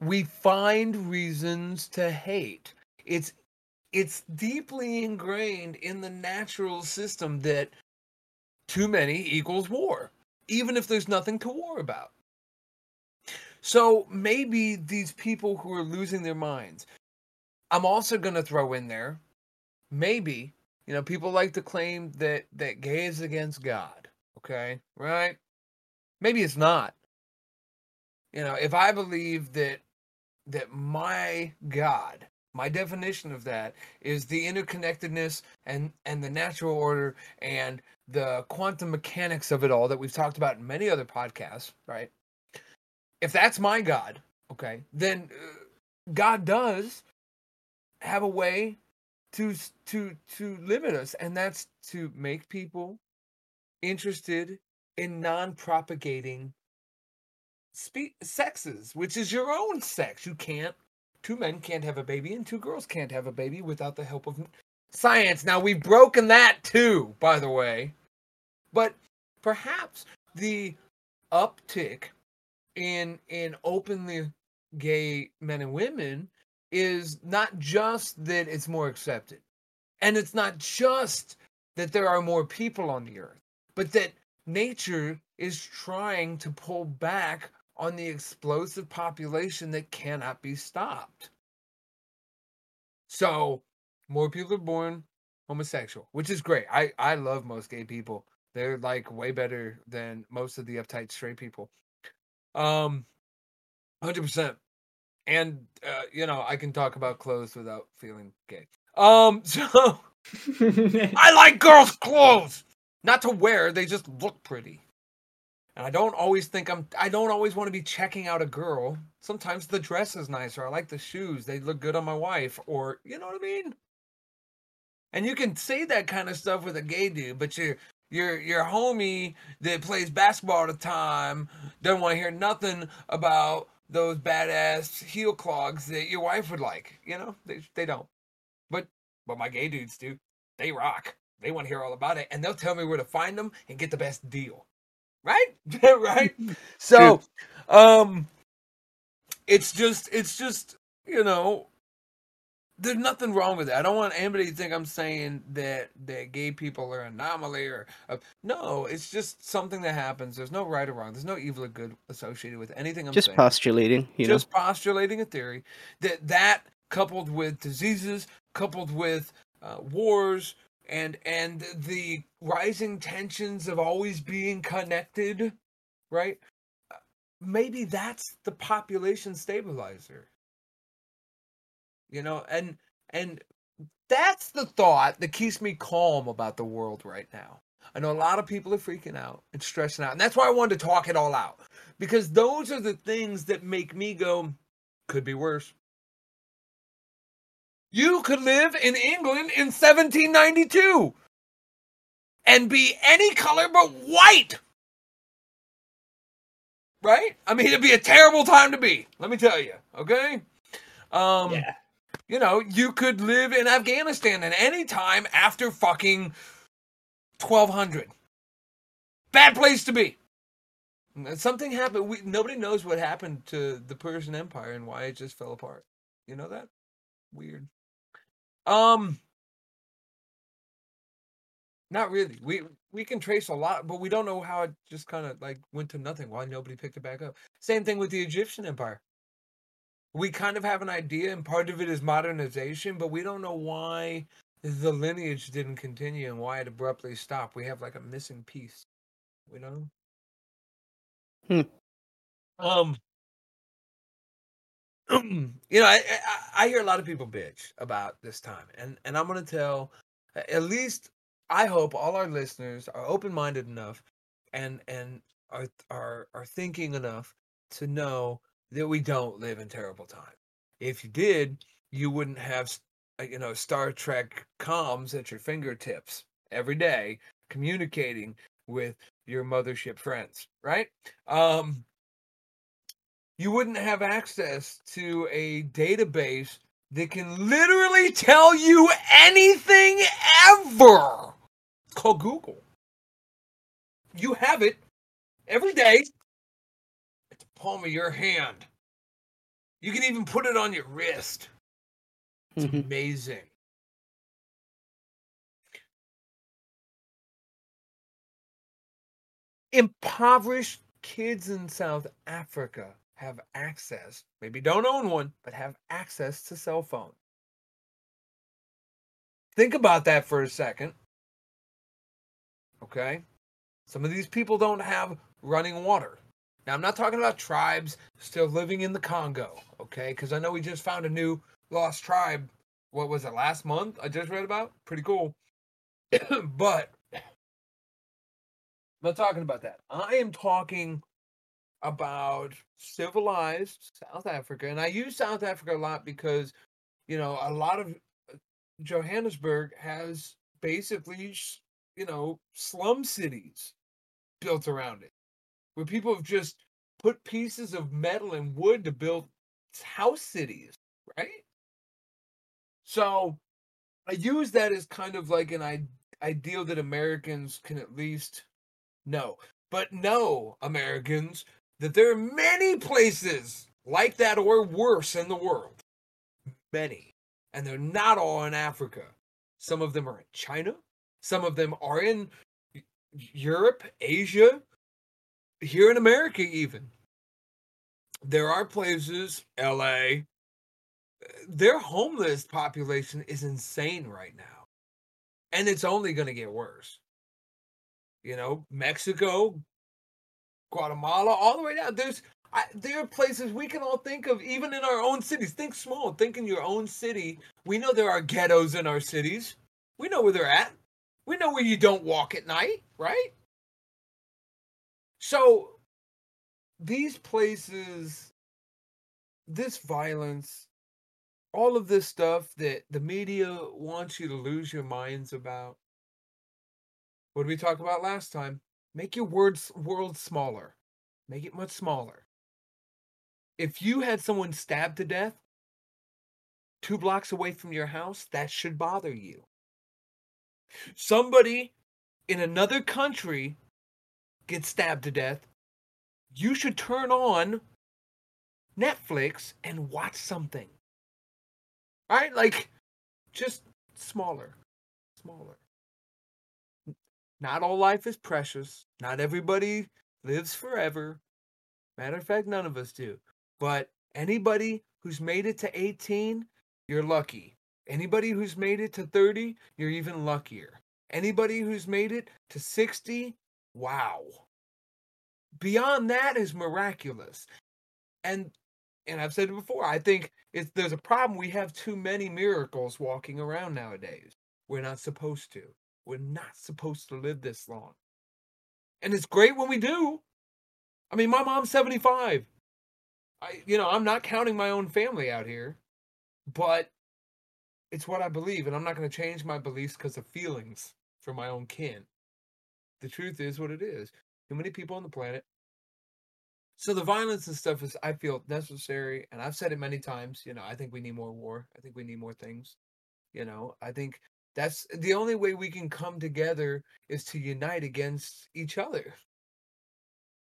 we find reasons to hate. It's it's deeply ingrained in the natural system that too many equals war, even if there's nothing to war about. So maybe these people who are losing their minds, I'm also going to throw in there, maybe, you know, people like to claim that that gay is against God, okay? Right? Maybe it's not. You know, if I believe that that my God, my definition of that is the interconnectedness and and the natural order and the quantum mechanics of it all that we've talked about in many other podcasts, right? If that's my God, okay, then uh, God does have a way to to to limit us, and that's to make people interested in non-propagating spe- sexes, which is your own sex. You can't, two men can't have a baby and two girls can't have a baby without the help of science. Now, we've broken that too, by the way. But perhaps the uptick in in openly gay men and women is not just that it's more accepted and it's not just that there are more people on the earth but that nature is trying to pull back on the explosive population that cannot be stopped. So, more people are born homosexual, which is great. I I love most gay people. They're like way better than most of the uptight straight people. Um 100%. And uh, you know, I can talk about clothes without feeling gay. Um so I like girls' clothes. Not to wear, they just look pretty. And I don't always think I'm I don't always want to be checking out a girl. Sometimes the dress is nicer. I like the shoes. They look good on my wife or you know what I mean? And you can say that kind of stuff with a gay dude, but your your your homie that plays basketball all the time doesn't want to hear nothing about those badass heel clogs that your wife would like. You know, they they don't. But but my gay dudes do. They rock. They want to hear all about it, and they'll tell me where to find them and get the best deal. Right, right. So, um, it's just it's just you know there's nothing wrong with it. I don't want anybody to think I'm saying that that gay people are an anomaly or uh, no. It's just something that happens. There's no right or wrong. There's no evil or good associated with anything. I'm just saying. postulating. You know. just know? postulating a theory that that coupled with diseases, coupled with uh, wars, and and the rising tensions of always being connected, right? Maybe that's the population stabilizer. You know and and that's the thought that keeps me calm about the world right now. I know a lot of people are freaking out and stressing out and that's why i wanted to talk it all out because those are the things that make me go could be worse you could live in england in 1792 and be any color but white right i mean it'd be a terrible time to be let me tell you okay um yeah. you know, you could live in Afghanistan at any time after fucking 1200. Bad place to be. Something happened. We, nobody knows what happened to the Persian Empire and why it just fell apart. You know that? Weird. Um, not really. We we can trace a lot, but we don't know how it just kind of like went to nothing. Why nobody picked it back up. Same thing with the Egyptian Empire we kind of have an idea, and part of it is modernization, but we don't know why the lineage didn't continue and why it abruptly stopped. We have like a missing piece, you know. Hmm. Um. you know, I, I I hear a lot of people bitch about this time, and and I'm gonna tell, at least I hope all our listeners are open minded enough, and and are are are thinking enough to know that we don't live in terrible times. If you did, you wouldn't have, uh, you know, Star Trek comms at your fingertips every day, communicating with your mothership friends, right? Um, you wouldn't have access to a database that can literally tell you anything ever. It's called Google. You have it every day at the palm of your hand. You can even put it on your wrist. It's Mhm. amazing. Impoverished kids in South Africa have access, maybe don't own one, but have access to cell phone. Think about that for a second. Okay? Some of these people don't have running water. Now, I'm not talking about tribes still living in the Congo, okay? Because I know we just found a new lost tribe. What was it, last month? I just read about? Pretty cool. but I'm not talking about that. I am talking about civilized South Africa. And I use South Africa a lot because, you know, a lot of uh, Johannesburg has basically, you know, slum cities built around it where people have just put pieces of metal and wood to build house cities, right? So I use that as kind of like an ideal that Americans can at least know. But no, Americans, that there are many places like that or worse in the world. Many. And they're not all in Africa. Some of them are in China. Some of them are in Europe, Asia, here in America, even. There are places, LA, their homeless population is insane right now. And it's only going to get worse. You know, Mexico, Guatemala, all the way down. There's I, there are places we can all think of, even in our own cities. Think small. Think in your own city. We know there are ghettos in our cities. We know where they're at. We know where you don't walk at night, right? So these places, this violence, all of this stuff that the media wants you to lose your minds about. What did we talk about last time? Make your words world smaller. Make it much smaller. If you had someone stabbed to death two blocks away from your house, that should bother you. Somebody in another country gets stabbed to death, you should turn on Netflix and watch something. Right? Like, just smaller. Smaller. Not all life is precious. Not everybody lives forever. Matter of fact, none of us do. But anybody who's made it to 18, you're lucky. Anybody who's made it to 30, you're even luckier. Anybody who's made it to 60, wow. Beyond that is miraculous. And and I've said it before, I think it's, there's a problem. We have too many miracles walking around nowadays. We're not supposed to. We're not supposed to live this long. And it's great when we do. I mean, my mom's 75. I you know, I'm not counting my own family out here, but it's what I believe and I'm not going to change my beliefs cuz of feelings for my own kin. The truth is what it is. Too many people on the planet so the violence and stuff is, I feel, necessary, and I've said it many times. You know, I think we need more war. I think we need more things. You know, I think that's the only way we can come together is to unite against each other.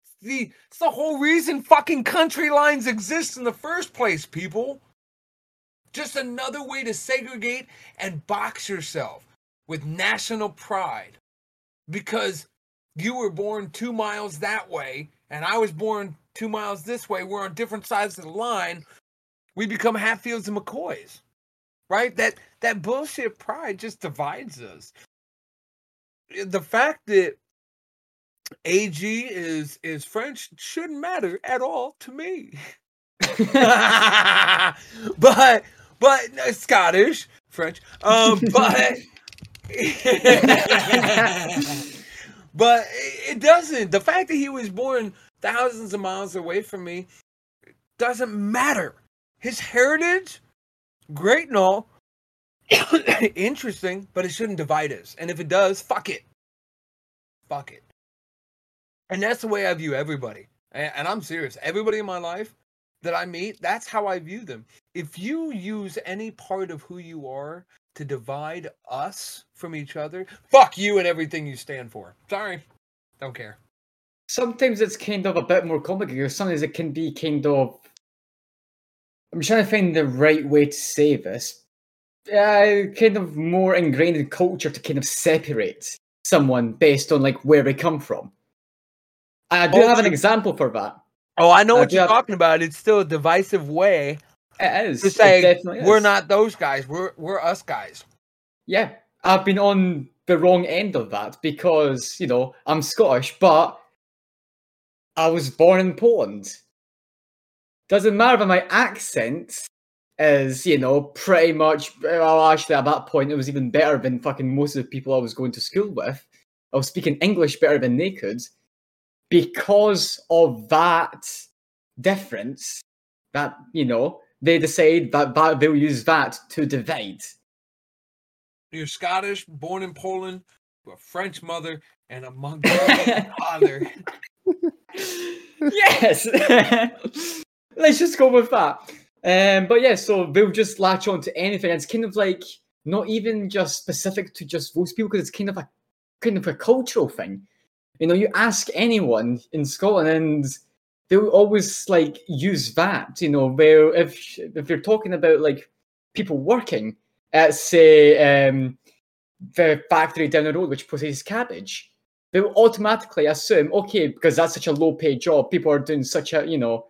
It's the it's the whole reason fucking country lines exist in the first place, people. Just another way to segregate and box yourself with national pride because you were born two miles that way and I was born two miles this way, we're on different sides of the line, we become Hatfields and McCoys. Right? That that bullshit pride just divides us. The fact that AG is is French shouldn't matter at all to me. but but Scottish, French. Um but but it doesn't. The fact that he was born thousands of miles away from me doesn't matter. His heritage, great and all, interesting, but it shouldn't divide us. And if it does, fuck it. Fuck it. And that's the way I view everybody. And I'm serious. Everybody in my life that I meet, that's how I view them. If you use any part of who you are to divide us from each other, fuck you and everything you stand for. Sorry. Don't care sometimes it's kind of a bit more complicated. Sometimes it can be kind of. I'm trying to find the right way to say this. Uh, kind of more ingrained in culture to kind of separate someone based on like where they come from. I do oh, have an example for that. Oh, I know I what you're have... talking about. It's still a divisive way. It is. To say we're not those guys. We're we're us guys. Yeah, I've been on the wrong end of that because you know I'm Scottish, but I was born in Poland. Doesn't matter if my accent is, you know, pretty much. Well, actually, at that point, it was even better than fucking most of the people I was going to school with. I was speaking English better than they could. Because of that difference, that, you know, they decide that, that they'll use that to divide. You're Scottish, born in Poland, a French mother, and a Mongolian father. yes. Let's just go with that. Um, but yeah, so they'll just latch on to anything. It's kind of like not even just specific to just those people because it's kind of a kind of a cultural thing. You know, you ask anyone in Scotland and they'll always like use that. You know, where if if you're talking about like people working at say um, the factory down the road which processes cabbage, they will automatically assume, okay, because that's such a low paid job, people are doing such a, you know,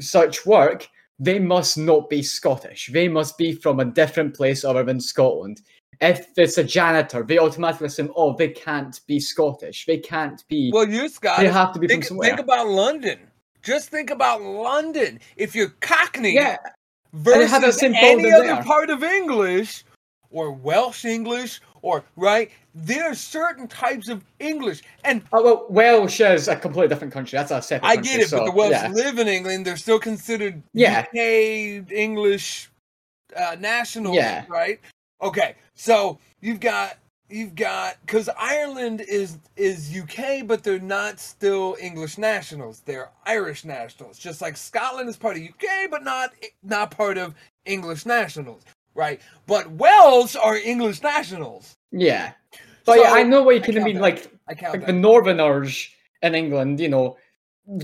such work, they must not be Scottish. They must be from a different place other than Scotland. If it's a janitor, they automatically assume, oh, they can't be Scottish. They can't be. Well, you're Scottish. They have to be think, from somewhere. Think about London. Just think about London. If you're Cockney yeah, versus any other there. part of English, or Welsh English, or right, there are certain types of English, and oh, well, Welsh is a completely different country. That's a separate. I country, get it, so, but the Welsh yeah. live in England. They're still considered Yeah. UK English uh, nationals, Yeah. right? Okay, so you've got you've got because Ireland is is UK, but they're not still English nationals. They're Irish nationals. Just like Scotland is part of UK, but not not part of English nationals, right? But Wales are English nationals. Yeah, but yeah, So, I know what you can mean. that. Like, I like that. the Northerners in England, you know,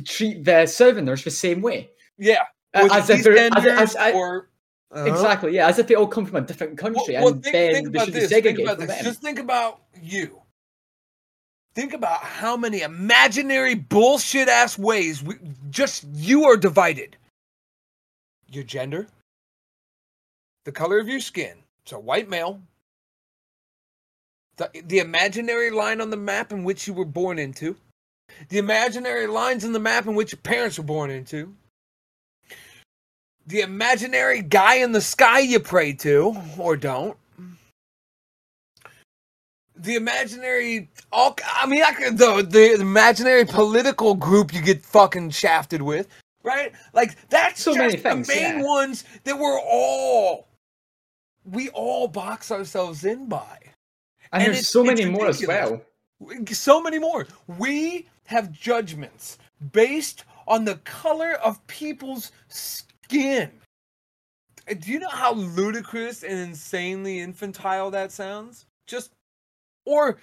treat the Southerners the same way. yeah, Uh, as if they're as, as, as, or uh-huh. exactly, yeah, as if they all come from a different country, well, and think, then think they should this. Think about this. them. Just think about you. Think about how many imaginary bullshit ass ways we, just you are divided. Your gender, the color of your skin, so white male, the, the imaginary line on the map in which you were born into, the imaginary lines in the map in which your parents were born into, the imaginary guy in the sky you pray to or don't. The imaginary, all I mean, I could, the the imaginary political group you get fucking shafted with, right? Like that's So just many things, the main yeah. ones that we're all, we all box ourselves in by. and, and there's so many more as well. So many more. We have judgments based on the color of people's skin. Uh, Do you know how ludicrous and insanely infantile that sounds? Just, or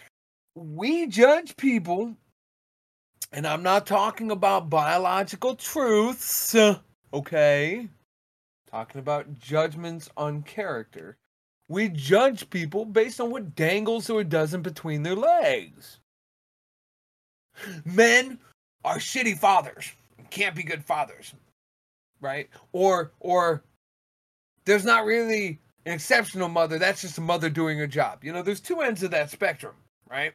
we judge people, and I'm not talking about biological truths, okay? Talking about judgments on character. We judge people based on what dangles or doesn't between their legs. Men are shitty fathers. Can't be good fathers. Right? Or or there's not really an exceptional mother. That's just a mother doing her job. You know, there's two ends of that spectrum, right?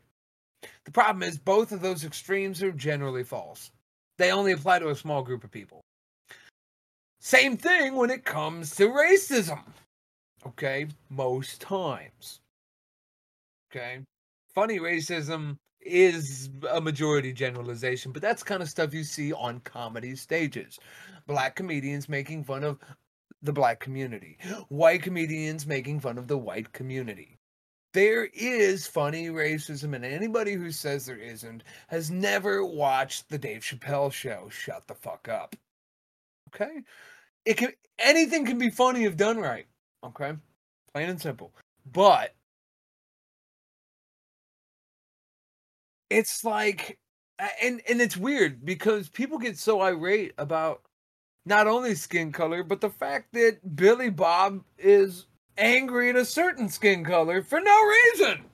The problem is both of those extremes are generally false. They only apply to a small group of people. Same thing when it comes to racism. Okay, most times. Okay, funny racism is a majority generalization, but that's kind of stuff you see on comedy stages. Black comedians making fun of the black community, white comedians making fun of the white community. There is funny racism, and anybody who says there isn't has never watched the Dave Chappelle show. Shut the fuck up. Okay? It can anything can be funny if done right. Okay? Plain and simple. But it's like and and it's weird because people get so irate about not only skin color but the fact that Billy Bob is angry at a certain skin color for no reason.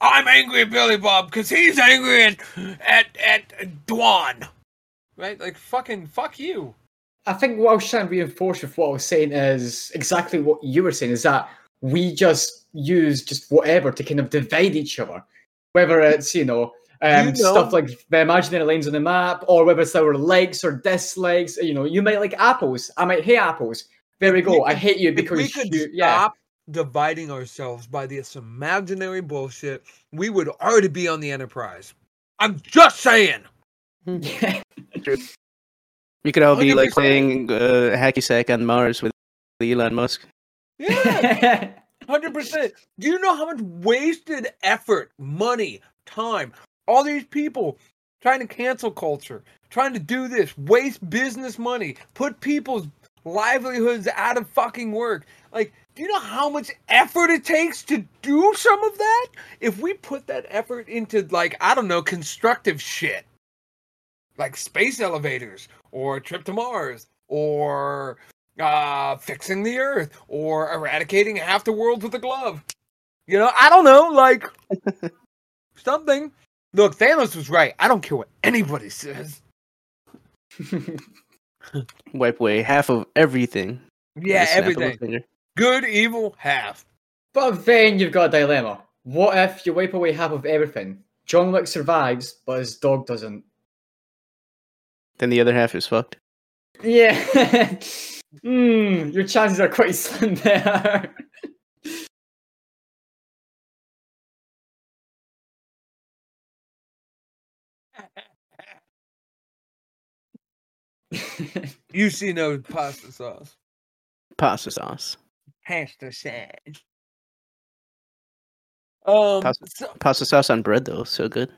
I'm angry at Billy Bob because he's angry at at at Dwan. Right? Like fucking fuck you. I think what I was trying to reinforce with what I was saying is exactly what you were saying is that we just use just whatever to kind of divide each other. Whether it's, you know, um, You know- stuff like the imaginary lines on the map, or whether it's our likes or dislikes. You know, you might like apples. I might hate apples. There we If we. I hate you because we because could you, yeah. stop dividing ourselves by this imaginary bullshit, we would already be on the Enterprise. I'm just saying. Yeah. We could all be like 100%. playing uh, hacky sack on Mars with Elon Musk. Yeah, hundred percent. Do you know how much wasted effort, money, time, all these people trying to cancel culture, trying to do this, waste business money, put people's livelihoods out of fucking work. Like, do you know how much effort it takes to do some of that? If we put that effort into like, I don't know, constructive shit. Like space elevators or a trip to Mars or uh fixing the earth or eradicating half the world with a glove. You know, I don't know, like something. Look, Thanos was right. I don't care what anybody says. Wipe away half of everything. Yeah, a snap of a everything. Good, evil, half. But then you've got a dilemma. What if you wipe away half of everything? John Wick survives, but his dog doesn't. Then the other half is fucked. Yeah. Hmm, your chances are quite slim there. You see no pasta sauce. Pasta sauce. Pasta sauce. Um, Pasta- so- Pasta sauce on bread though, so good.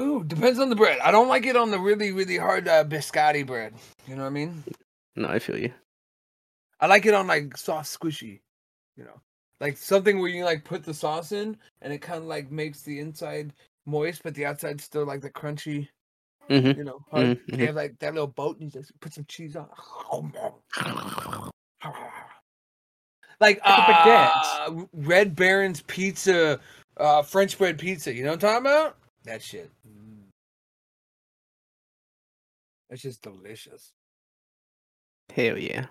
Ooh, depends on the bread. I don't like it on the really, really hard uh, biscotti bread. You know what I mean? No, I feel you. I like it on like soft, squishy. You know, like something where you like put the sauce in and it kind of like makes the inside moist, but the outside still like the crunchy. hmm You know, hard. Mhm, They have like that little boat and you just put some cheese on. Like Like a uh, Red Baron's pizza, uh, French bread pizza. You know what I'm talking about? That shit. Mm. That's just delicious. Hell yeah.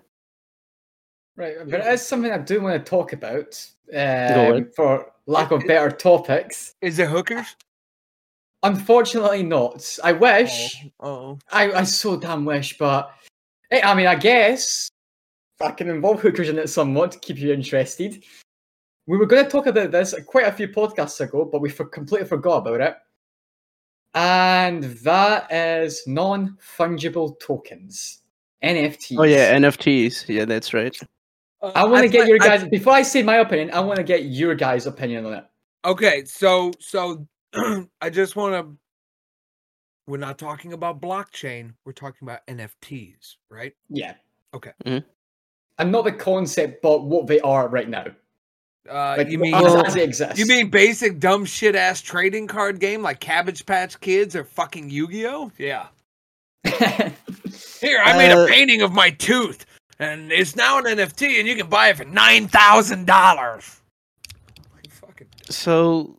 right, but it is something I do want to talk about. Um, for lack of better topics. Is it hookers? Unfortunately, not. I wish. Oh, I, I so damn wish, but hey, I mean, I guess I can involve hookers in it somewhat to keep you interested. We were going to talk about this quite a few podcasts ago, but we for, completely forgot about it. And that is non fungible tokens, NFTs. Oh yeah, NFTs. Yeah, that's right. Uh, I want to get fi- your I- guys. Before I say my opinion, I want to get your guys' opinion on it. Okay, so so I just want to. We're not talking about blockchain. We're talking about NFTs, right? Yeah. Okay. Mhm. And not the concept, but what they are right now. Uh, Like, you mean Well- as it exists. you mean basic dumb shit ass trading card game like Cabbage Patch Kids or fucking Yu Gi Oh? Yeah. Here, I made Uh, a painting of my tooth, and it's now an NFT, and you can buy it for nine thousand dollars. So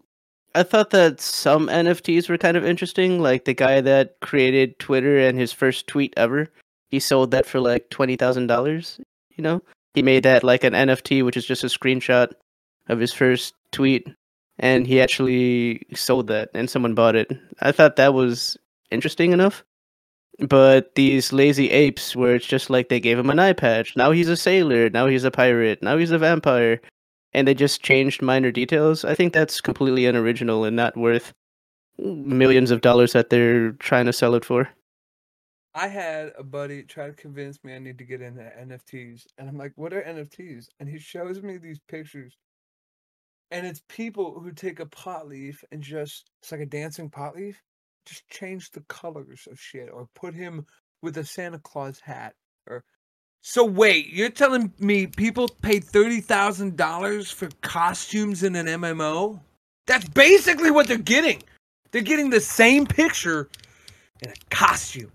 I thought that some NFTs were kind of interesting, like the guy that created Twitter and his first tweet ever. He sold that for like twenty thousand dollars. You know, he made that like an NFT, which is just a screenshot of his first tweet, and he actually sold that, and someone bought it. I thought that was interesting enough. But these lazy apes, where it's just like they gave him an eye patch. Now he's a sailor. Now he's a pirate. Now he's a vampire and they just changed minor details, I think that's completely unoriginal and not worth millions of dollars that they're trying to sell it for. I had a buddy try to convince me I need to get into NFTs, and I'm like, "What are NFTs?" And he shows me these pictures, and it's people who take a pot leaf and just it's like a dancing pot leaf, just change the colors of shit, or put him with a Santa Claus hat, or so wait, you're telling me people paid thirty thousand dollars for costumes in an MMO? That's basically what they're getting. They're getting the same picture in a costume.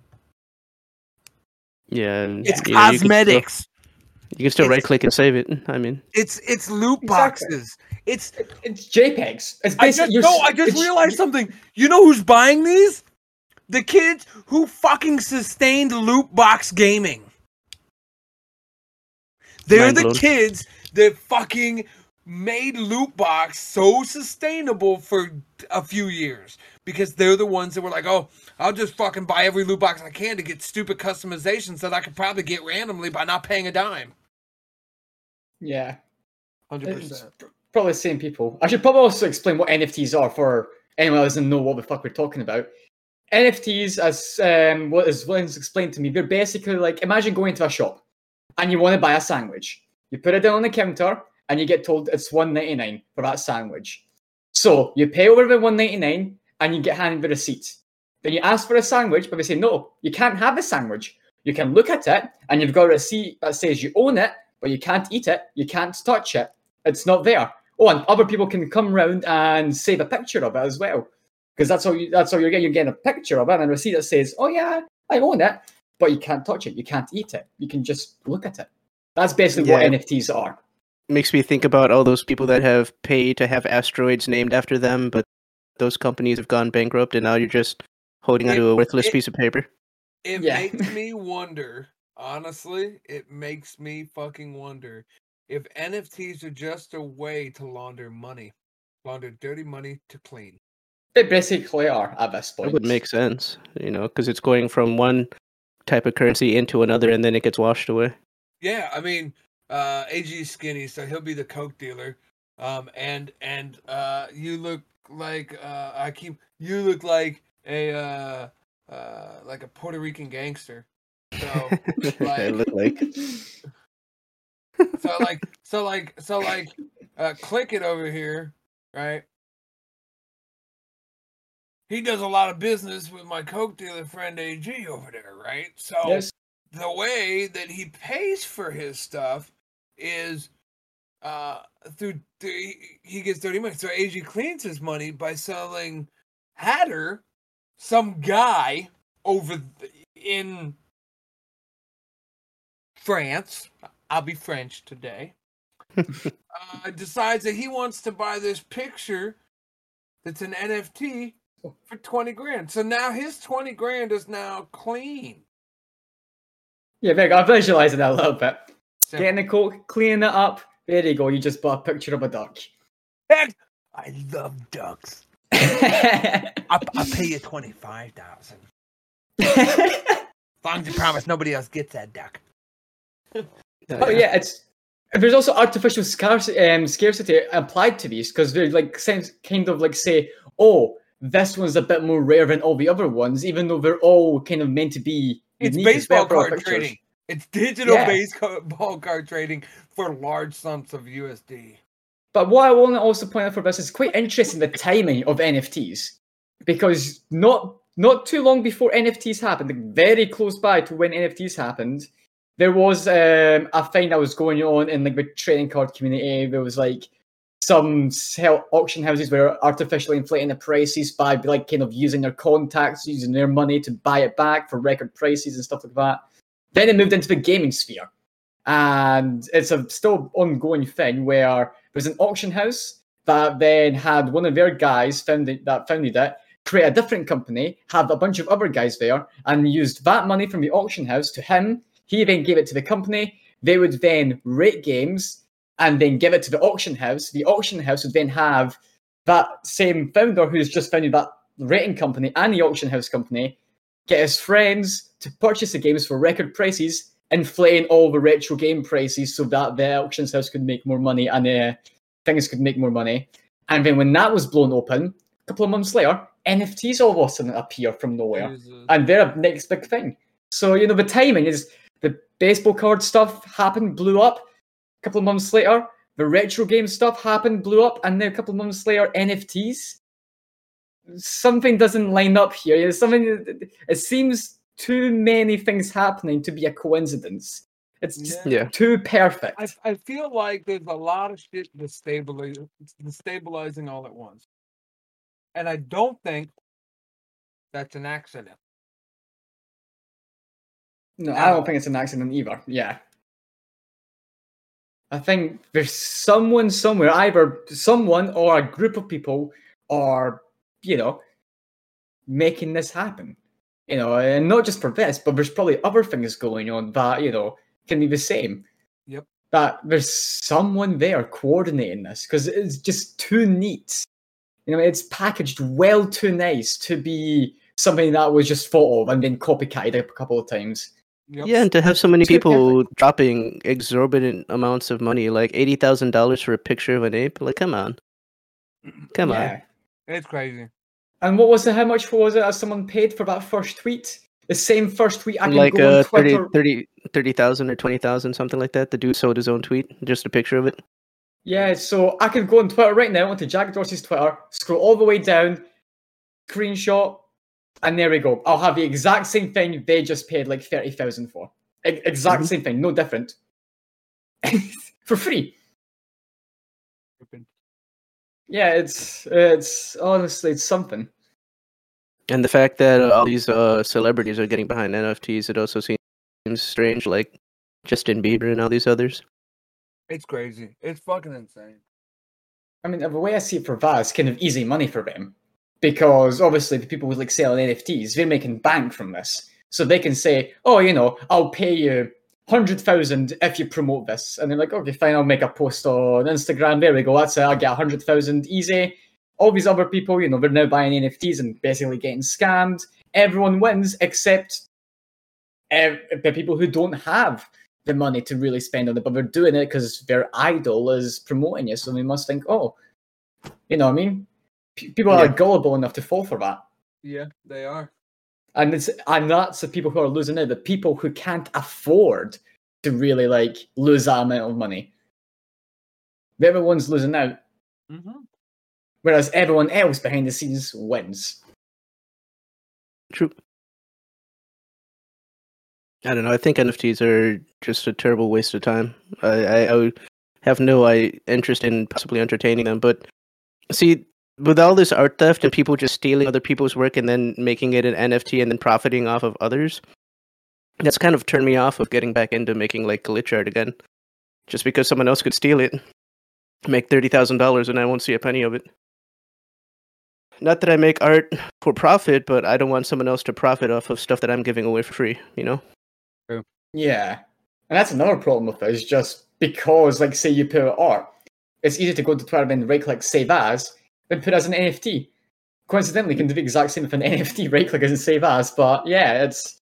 Yeah, and, It's know, you can still- cosmetics. You can still It's- right click and save it. I mean, It's it's loot Exactly. boxes. It's it's JPEGs. It's I just no, I just realized something. You know who's buying these? The kids who fucking sustained loot box gaming. They're Mind the blown. kids that fucking made loot box so sustainable for a few years because they're the ones that were like, "Oh, I'll just fucking buy every loot box I can to get stupid customizations that I could probably get randomly by not paying a dime." Yeah. Hundred It's percent. pr- probably the same people. I should probably also explain what NFTs are for anyone who doesn't know what the fuck we're talking about. NFTs, as um, what is Williams explained to me, they're basically like imagine going to a shop and you want to buy a sandwich. You put it down on the counter and you get told it's one ninety nine for that sandwich. So you pay over the one ninety nine and you get handed the receipt. Then you ask for a sandwich, but they say no, you can't have a sandwich. You can look at it and you've got a receipt that says you own it, but you can't eat it, you can't touch it. It's not there. Oh, and other people can come round and save a picture of it as well. Because that's all you that's all you're getting. You're getting a picture of it and a receipt that says, Oh yeah, I own it, but you can't touch it, you can't eat it. You can just look at it. That's basically what NFTs are. makes me think about all those people that have paid to have asteroids named after them, but those companies have gone bankrupt and now you're just holding It- onto a worthless it- piece of paper. It Yeah. makes me wonder, honestly, it makes me fucking wonder if NFTs are just a way to launder money, launder dirty money to clean. They basically are at this point. It would make sense, you know, because it's going from one type of currency into another and then it gets washed away. Yeah, I mean, uh, AG is skinny, so he'll be the coke dealer. Um, and and uh, you look like uh, I keep you look like a uh, uh, like a Puerto Rican gangster. So like like so like so like so like uh click it over here right? He does a lot of business with my coke dealer friend ag over there right? So yes. the way that he pays for his stuff is uh through the, he gets dirty money. So ag cleans his money by selling hatter some guy over th- in france i'll be french today uh, decides that he wants to buy this picture that's an nft for 20 grand so now his 20 grand is now clean Yeah, Vic, I'm visualizing that a little bit. Simple. Getting the coke, cleaning it up. There you go. You just bought a picture of a duck. Heck, I love ducks. I, I'll pay you twenty five thousand. As long as you promise nobody else gets that duck. Oh yeah, it's there's also artificial scarcity, um, scarcity applied to these because they're like sense, kind of like say, oh, this one's a bit more rare than all the other ones, even though they're all kind of meant to be. It's unique as well baseball card pictures. trading. It's digital Yeah. baseball card trading for large sums of USD. But what I want to also point out for this is quite interesting the timing of NFTs because not not too long before NFTs happened, like very close by to when NFTs happened, there was um, a thing that was going on in like the trading card community. There was like some sell auction houses were artificially inflating the prices by like kind of using their contacts, using their money to buy it back for record prices and stuff like that. Then it moved into the gaming sphere, and it's a still ongoing thing where there's an auction house that then had one of their guys founded that founded it create a different company, have a bunch of other guys there, and used that money from the auction house to him. He then gave it to the company. They would then rate games and then give it to the auction house. The auction house would then have that same founder who's just founded that rating company and the auction house company get his friends to purchase the games for record prices, inflating all the retro game prices so that the auction house could make more money and uh, things could make more money. And then when that was blown open, a couple of months later, NFTs all of a sudden appear from nowhere Jesus. and they're a next big thing. So you know the timing is baseball card stuff happened, blew up. A couple of months later, the retro game stuff happened, blew up, and then a couple of months later, NFTs. Something doesn't line up here. There's something. It seems too many things happening to be a coincidence. It's just Yeah. too perfect. I, I feel like there's a lot of shit destabilizing, destabilizing all at once. And I don't think that's an accident. No, I don't think it's an accident either. Yeah. I think there's someone somewhere, either someone or a group of people are, you know, making this happen. You know, and not just for this, but there's probably other things going on that, you know, can be the same. Yep. That there's someone there coordinating this because it's just too neat. You know, it's packaged well too nice to be something that was just thought of and then copycatted up a couple of times. Yep. Yeah, and to have so many people dropping exorbitant amounts of money, like eighty thousand dollars for a picture of an ape, like come on, come on. It's crazy. And what was it? How much was it? As someone paid for that first tweet? The same first tweet I can like go uh, on 30 Twitter. 30 30,000 or 20,000, something like that. The dude sold his own tweet, just a picture of it. Yeah, so I can go on Twitter right now onto Jack Dorsey's Twitter, scroll all the way down, screenshot, and there we go. I'll have the exact same thing they just paid like thirty thousand for. E- exact Mhm. same thing, no different. for free. Yeah, it's it's honestly it's something. And the fact that uh, all these uh, celebrities are getting behind NFTs, it also seems strange, like Justin Bieber and all these others. It's crazy. It's fucking insane. I mean, the way I see it for that is kind of easy money for them. Because obviously the people who like selling NFTs, they're making bank from this. So they can say, oh, you know, I'll pay you hundred thousand if you promote this, and they're like, okay, fine, I'll make a post on Instagram. There we go. That's it. I get a hundred thousand easy. All these other people, you know, they're now buying NFTs and basically getting scammed. Everyone wins except the people who don't have the money to really spend on it, but they're doing it because their idol is promoting it. So they must think, oh, you know what I mean? P- people are Yeah. gullible enough to fall for that. Yeah, they are. And it's and that's the people who are losing out, the people who can't afford to really like lose that amount of money. They're ones losing out, Mm-hmm. whereas everyone else behind the scenes wins. True. I don't know. I think NFTs are just a terrible waste of time. I, I, I have no I, interest in possibly entertaining them. But see, with all this art theft and people just stealing other people's work and then making it an NFT and then profiting off of others, that's kind of turned me off of getting back into making like glitch art again. Just because someone else could steal it, make thirty thousand dollars, and I won't see a penny of it. Not that I make art for profit, but I don't want someone else to profit off of stuff that I'm giving away for free. You know? Yeah. And that's another problem with it, is just because, like, say you put out art, it's easy to go to Twitter and right click save as, then put as an NFT. Coincidentally, you can do the exact same with an NFT, right click and save as, but yeah, it's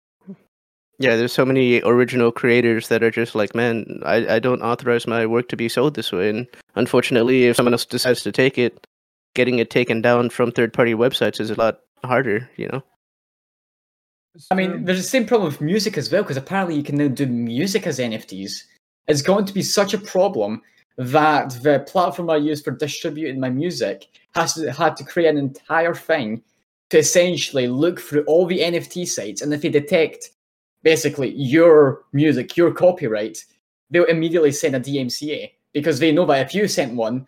Yeah, there's so many original creators that are just like, man, I, I don't authorize my work to be sold this way. And unfortunately, if someone else decides to take it, getting it taken down from third party websites is a lot harder, you know? I mean, there's the same problem with music as well, because apparently you can now do music as NFTs. It's going to be such a problem that the platform I use for distributing my music has to, had to create an entire thing to essentially look through all the NFT sites, and if they detect basically your music, your copyright, they'll immediately send a DMCA because they know that if you sent one,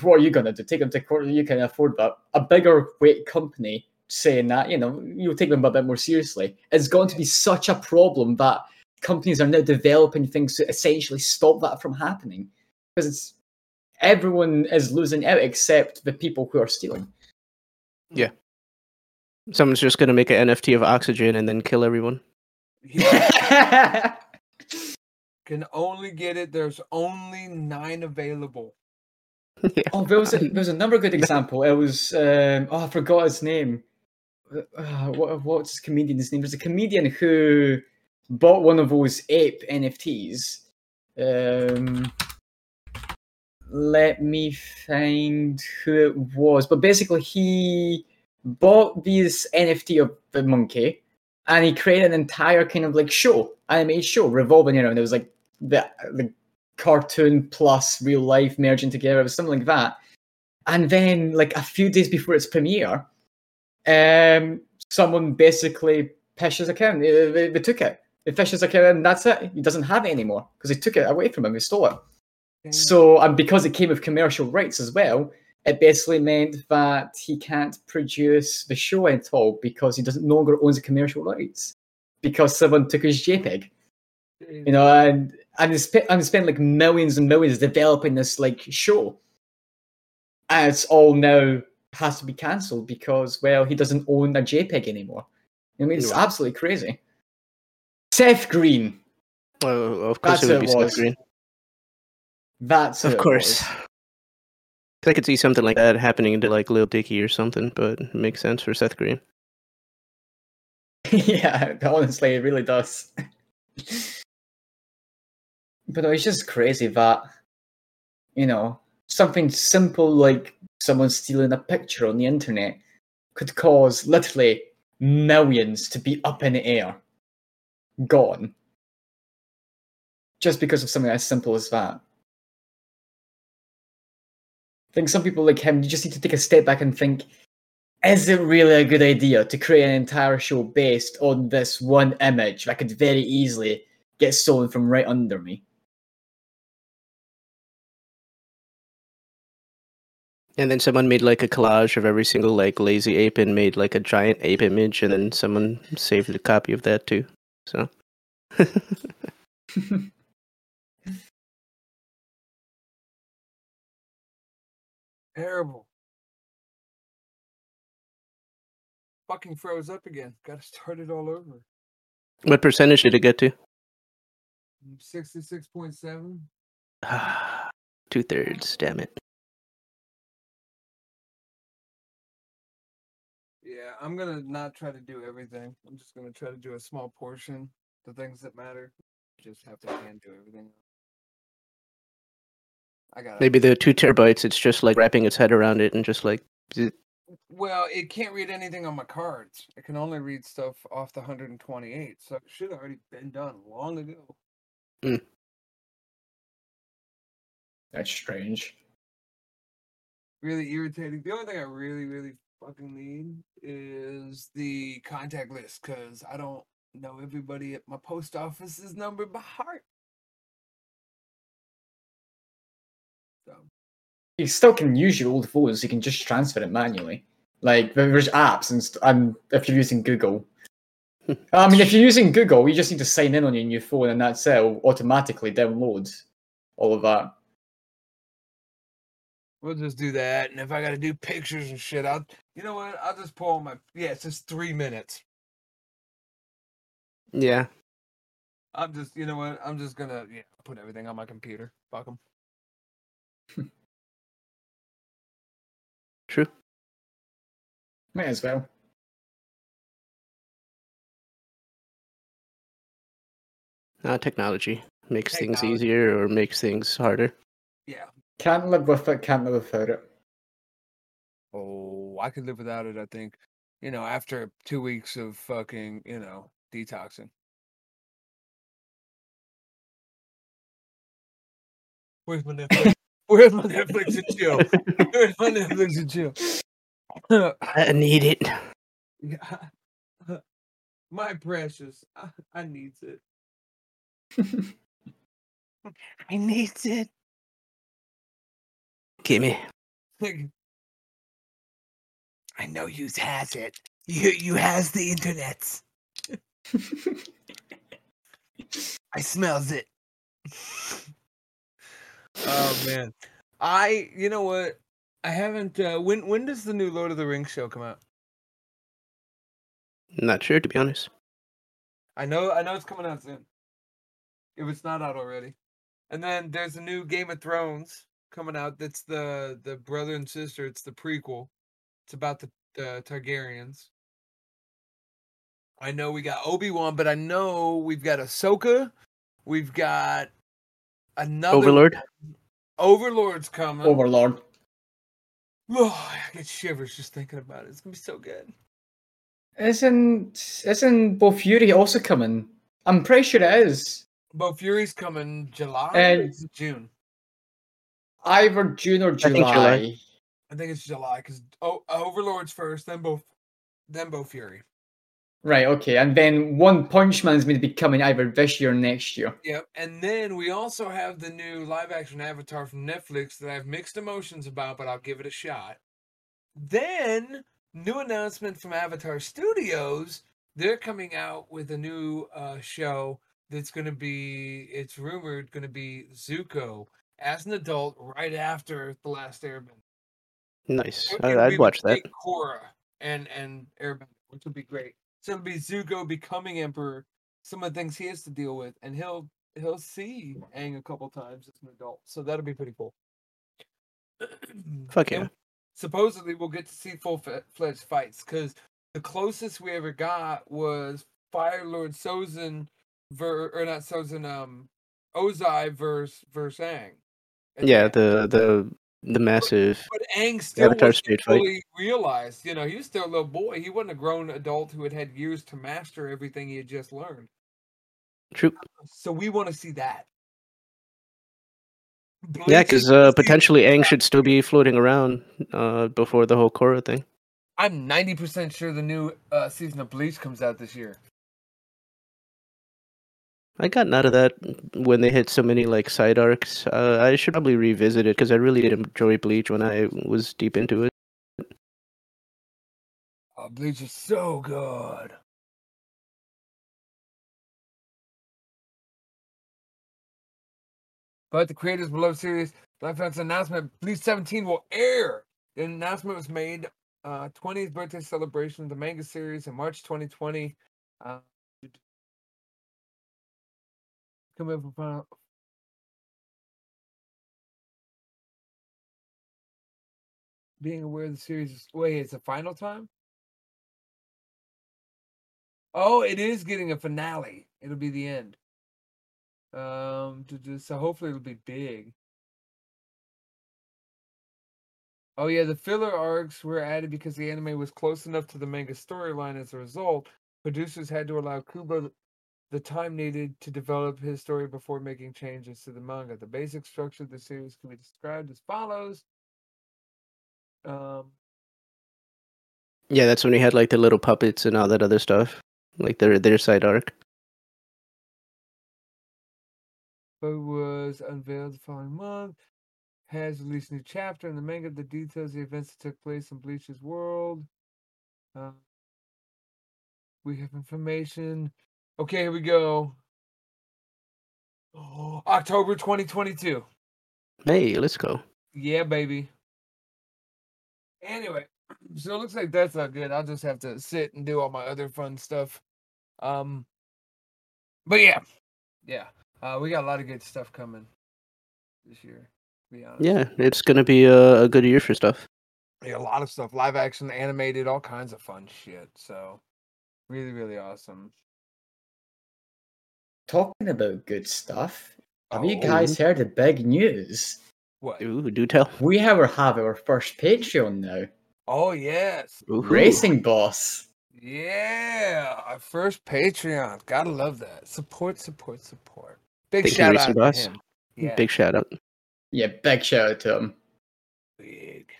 what are you going to do? Take them to court? You can afford that. A bigger weight company saying that, you know, you'll take them a bit more seriously. It's going to be such a problem that companies are now developing things to essentially stop that from happening because it's everyone is losing out except the people who are stealing. Yeah. Someone's just going to make an NFT of oxygen and then kill everyone. Can only get it. There's only nine available. yeah. Oh, there was a, there was another good example. It was um, oh, I forgot his name. Uh, what what's his comedian's name? There's a comedian who bought one of those ape NFTs. Um, let me find who it was. But basically, he bought this NFT of the monkey, and he created an entire kind of like show, animated show revolving around. It was like the the cartoon plus real life merging together. It was something like that. And then, like a few days before its premiere, um, someone basically phished his account. They, they, they took it. They phished his account, and that's it. He doesn't have it anymore because they took it away from him. They stole it. So, and because it came with commercial rights as well, it basically meant that he can't produce the show at all because he doesn't no longer owns the commercial rights because someone took his JPEG mm. you know, and and it's spent and spent like millions and millions developing this like show, and it's all now has to be cancelled because well he doesn't own a JPEG anymore. I mean, it's Yeah. absolutely crazy. Seth Green, Oh, of course That's it would be it Seth was. Green. That's Of course. I could see something like that happening to like Lil Dicky or something, but it makes sense for Seth Green. yeah, honestly, it really does. but it's just crazy that you know something simple like someone stealing a picture on the internet could cause literally millions to be up in the air, gone, just because of something as simple as that. I think some people like him, you just need to take a step back and think is it really a good idea to create an entire show based on this one image that could very easily get stolen from right under me? And then someone made like a collage of every single like lazy ape and made like a giant ape image, and then someone saved a copy of that too. So Terrible. fucking froze up again. Got to start it all over. What percentage did it get to? Mm, sixty-six point seven. Ah, Two thirds. Damn it. Yeah, I'm gonna not try to do everything. I'm just gonna try to do a small portion. The things that matter. Just have to hand do everything. I got Maybe the two terabytes. It's just like wrapping its head around it and just like. Well, it can't read anything on my cards. It can only read stuff off the 128. So it should have already been done long ago. Hmm. That's strange. Really irritating. The only thing I really, really fucking need is the contact list because I don't know everybody at my post office's number by heart. You still can use your old photos. You can just transfer it manually. Like there's apps and, st- and if you're using Google. I mean, if you're using Google, you just need to sign in on your new phone, and that's it. It'll automatically download all of that. we'll just do that. And if I got to do pictures and shit, I'll, you know what? I'll just pull my, yeah, it's just three minutes. Yeah. I'm just, you know what? I'm just gonna, yeah, put everything on my computer. Fuck them. True. Might as well. Uh, technology makes things easier or makes things harder. Yeah. Can't live with it. Can't live without it. Oh, I could live without it. I think, you know, after two weeks of fucking, you know, detoxing. Where's my Netflix? Where's my Netflix and chill? Where's my Netflix and chill? I need it. Yeah. My precious, I, I needs it. I needs it. Gimme. I know you has it. You you has the internet. I smells it. Oh man. I you know what? I haven't uh when when does the new Lord of the Rings show come out? Not sure to be honest. I know I know it's coming out soon. If it's not out already. And then there's a new Game of Thrones coming out that's the the brother and sister, it's the prequel. It's about the, the Targaryens. I know we got Obi-Wan, but I know we've got Ahsoka. We've got another Overlord. Overlord's coming. Overlord. Oh, I get shivers just thinking about it. It's gonna be so good. Isn't isn't Bofuri also coming? I'm pretty sure it is. Bofuri's coming July or And- is it June. Either June or think July. July. I think it's July because oh, Overlord's first, then both, then Bofuri. Right, okay. And then One Punch Man's going to be coming either this year or next year. Yep, and then we also have the new live-action Avatar from Netflix that I have mixed emotions about, but I'll give it a shot. Then new announcement from Avatar Studios. They're coming out with a new uh, show that's going to be. It's rumored going to be Zuko as an adult right after the Last Airbender. Nice. I, it'll I'd watch that. Korra and and Airbender, which would be great. So it'll be Zuko becoming emperor. Some of the things he has to deal with, and he'll he'll see Aang a couple times as an adult. So that'll be pretty cool. Fuck And. Supposedly, we'll get to see full fledged fights because the closest we ever got was Fire Lord Sozin, ver or not Sozin, um, Ozai versus versus Aang. And Yeah, the the the massive but Aang still Avatar street fight. realized. You know, he was still a little boy. He wasn't a grown adult who had had years to master everything he had just learned. True. So we want to see that. Yeah, because uh, potentially Aang should still be floating around uh, before the whole Korra thing. I'm 90% sure the new uh, season of Bleach comes out this year. I got out of that when they hit so many like side arcs. Uh, I should probably revisit it because I really did enjoy Bleach when I was deep into it. Oh, Bleach is so good. But the creators below series live announcement Bleach 17 will air. The announcement was made uh, 20th birthday celebration of the manga series in March 2020. Uh, come with final. Being aware of the series. Wait, it's a final time? Oh, it is getting a finale. It'll be the end. Um, to do- so hopefully it'll be big. Oh yeah, the filler arcs were added because the anime was close enough to the manga storyline. As a result, producers had to allow Kubo the time needed to develop his story before making changes to the manga. The basic structure of the series can be described as follows. Um, Yeah, that's when he had like the little puppets and all that other stuff, like their their side arc. but was unveiled the following month. Has released a new chapter in the manga that details the events that took place in Bleach's world. Uh, we have information. Okay, here we go. Oh, October 2022. Hey, let's go. Yeah, baby. Anyway, so it looks like that's not good. I'll just have to sit and do all my other fun stuff. Um, but yeah, yeah, uh, we got a lot of good stuff coming this year. To be honest, Yeah, it's gonna be a, a good year for stuff. yeah, a lot of stuff, live action, animated, all kinds of fun shit. So, really, really awesome. Talking about good stuff. Have you Oh, guys heard the big news? What? Ooh, do tell. We have our, have our first Patreon now. Oh yes, Ooh. Racing Boss. yeah, our first Patreon. Gotta love that. Support, support, support. Big Thank you, shout Racing out Boss. to him. Yeah, Big shout out. Yeah, big shout out to him. big.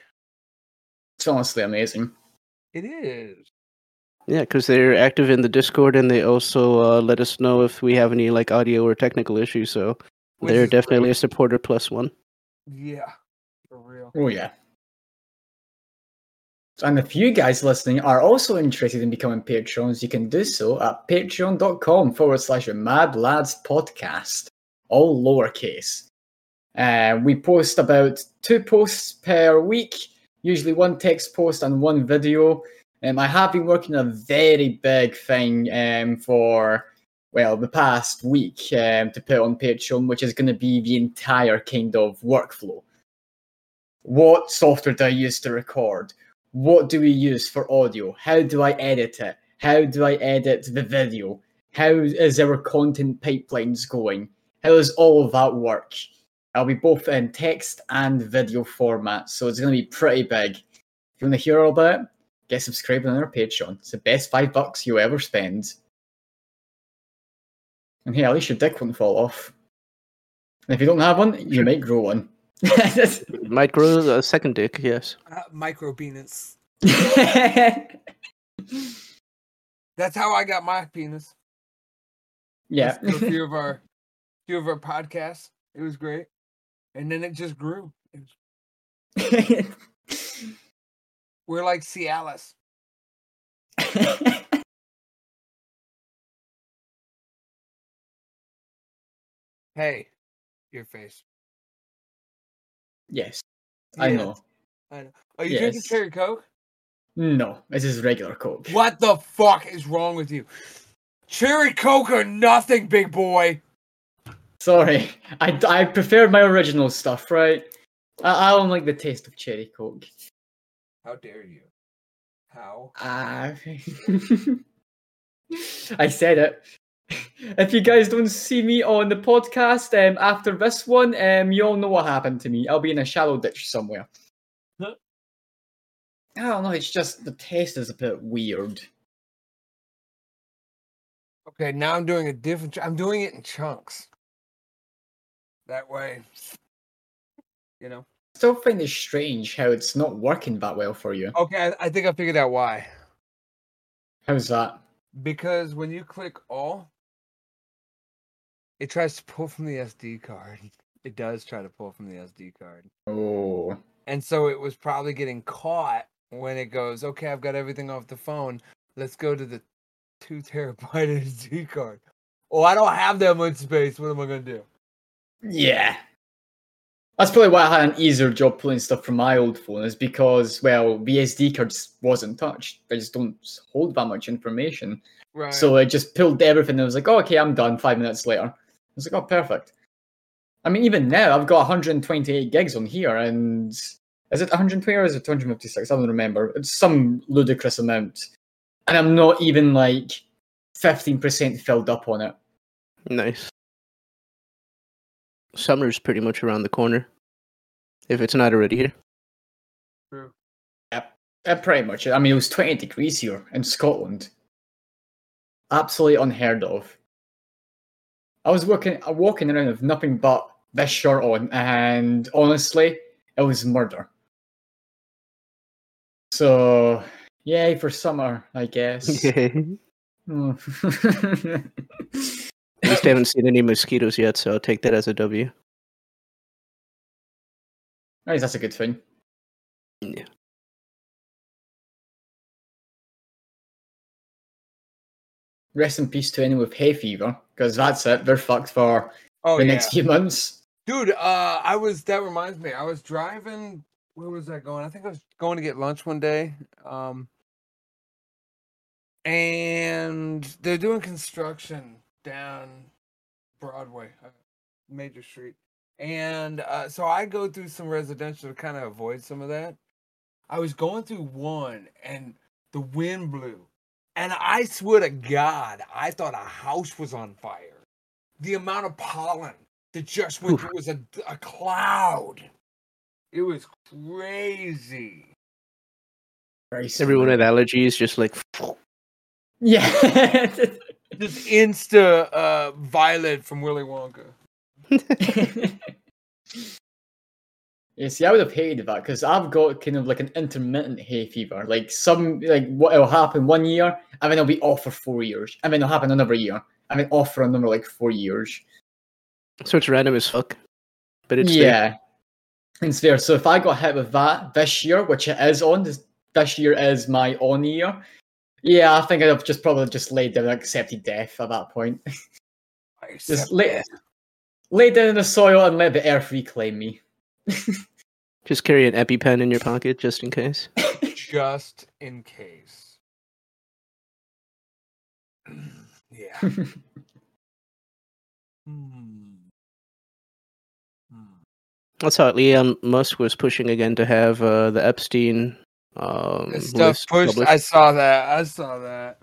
It's honestly amazing. It is. Yeah, because they're active in the Discord and they also uh, let us know if we have any like audio or technical issues. So Which they're is definitely great. a supporter plus one. Yeah, for real. Oh yeah. And if you guys listening are also interested in becoming patrons, you can do so at patreon.com forward slash mad lads podcast, all lowercase. Uh, we post about two posts per week, usually one text post and one video. Um, I have been working on a very big thing um, for, well, the past week um, to put on Patreon, which is going to be the entire kind of workflow. What software do I use to record? What do we use for audio? How do I edit it? How do I edit the video? How is our content pipelines going? How does all of that work? I'll be both in text and video format, so it's going to be pretty big. If you want to hear all about it, get subscribed on our Patreon. It's the best five bucks you ever spend. And hey, at least your dick won't fall off. And if you don't have one, you might grow one. Might grow a second dick, yes. Uh, micro penis. That's how I got my penis. yeah. A few of our, few of our podcasts. It was great, and then it just grew. It was- we're like Cialis. Hey, your face. yes, I know. I know. Are you drinking cherry coke? No, this is regular Coke. What the fuck is wrong with you? Cherry coke or nothing, big boy. Sorry, I, I prefer my original stuff, right? I, I don't like the taste of cherry Coke. How dare you? How? Ah, I said it. If you guys don't see me on the podcast um, after this one, um, you all know what happened to me. I'll be in a shallow ditch somewhere. Huh? I don't know. It's just the taste is a bit weird. Okay, now I'm doing a different. I'm doing it in chunks. That way, you know. Still find it strange how it's not working that well for you. Okay, I, I think I figured out why. How's that? Because when you click all, it tries to pull from the SD card. It does try to pull from the SD card. Oh, And so it was probably getting caught when it goes, okay, I've got everything off the phone. Let's go to the two terabyte SD card. Oh, I don't have that much space. What am I going to do? yeah. That's probably why I had an easier job pulling stuff from my old phone, is because well, VSD cards wasn't touched. They just don't hold that much information. Right. So I just pulled everything and I was like, oh, okay, I'm done. Five minutes later. I was like, oh, perfect. I mean, even now, I've got 128 gigs on here, and is it 120 or is it 256? I don't remember. It's some ludicrous amount. And I'm not even like 15% filled up on it. Nice. Summer's pretty much around the corner. If it's not already here. True. Uh, pretty much. I mean, it was 20 degrees here in Scotland. Absolutely unheard of. I was working, uh, walking around with nothing but this shirt on, and honestly, it was murder. So, yay for summer, I guess. At Least I haven't seen any mosquitoes yet, so I'll take that as a W. Right, that's a good thing. Yeah. Rest in peace to anyone with hay fever, because that's it. They're fucked for oh the yeah. next few months. Dude, uh, I was. That reminds me. I was driving. Where was I going? I think I was going to get lunch one day. Um, and they're doing construction down Broadway, uh, major street. And uh, so I go through some residential to kind of avoid some of that. I was going through one, and the wind blew, and I swear to God, I thought a house was on fire. The amount of pollen that just went Oof. through was a, a cloud. It was crazy. Everyone sweet. with allergies just like Yeah. Just insta uh, Violet from Willy Wonka. yeah, see, I would have hated that because I've got kind of like an intermittent hay fever. Like some, like what will happen one year, and then I'll be off for four years, and then it'll happen another year, and then off for another like four years. so it's random as fuck. But it's there. yeah, it's fair. So if I got hit with that this year, which it is on, this, this year is my on year. Yeah, I think I'd have just probably just laid down and accepted death at that point. Just lay, lay down in the soil and let the earth reclaim me. Just carry an EpiPen in your pocket just in case. just in case. yeah. Hmm. Hmm. That's how Elon Musk was pushing again to have uh, the Epstein um, stuff list pushed. published. I saw that. I saw that.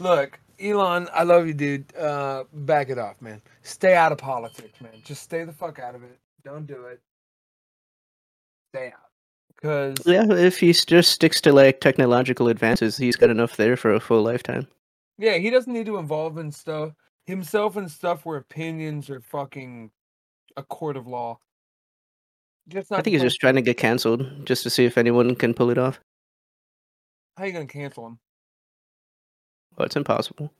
Look, Elon, I love you, dude. Uh, back it off, man. Stay out of politics, man. Just stay the fuck out of it. Don't do it. Stay out. Because Yeah, if he just sticks to like technological advances, he's got enough there for a full lifetime. yeah, he doesn't need to involve in stuff himself in stuff where opinions are fucking a court of law. Just not I think he's just trying to get canceled just to see if anyone can pull it off. How are you gonna cancel him? Well, it's impossible.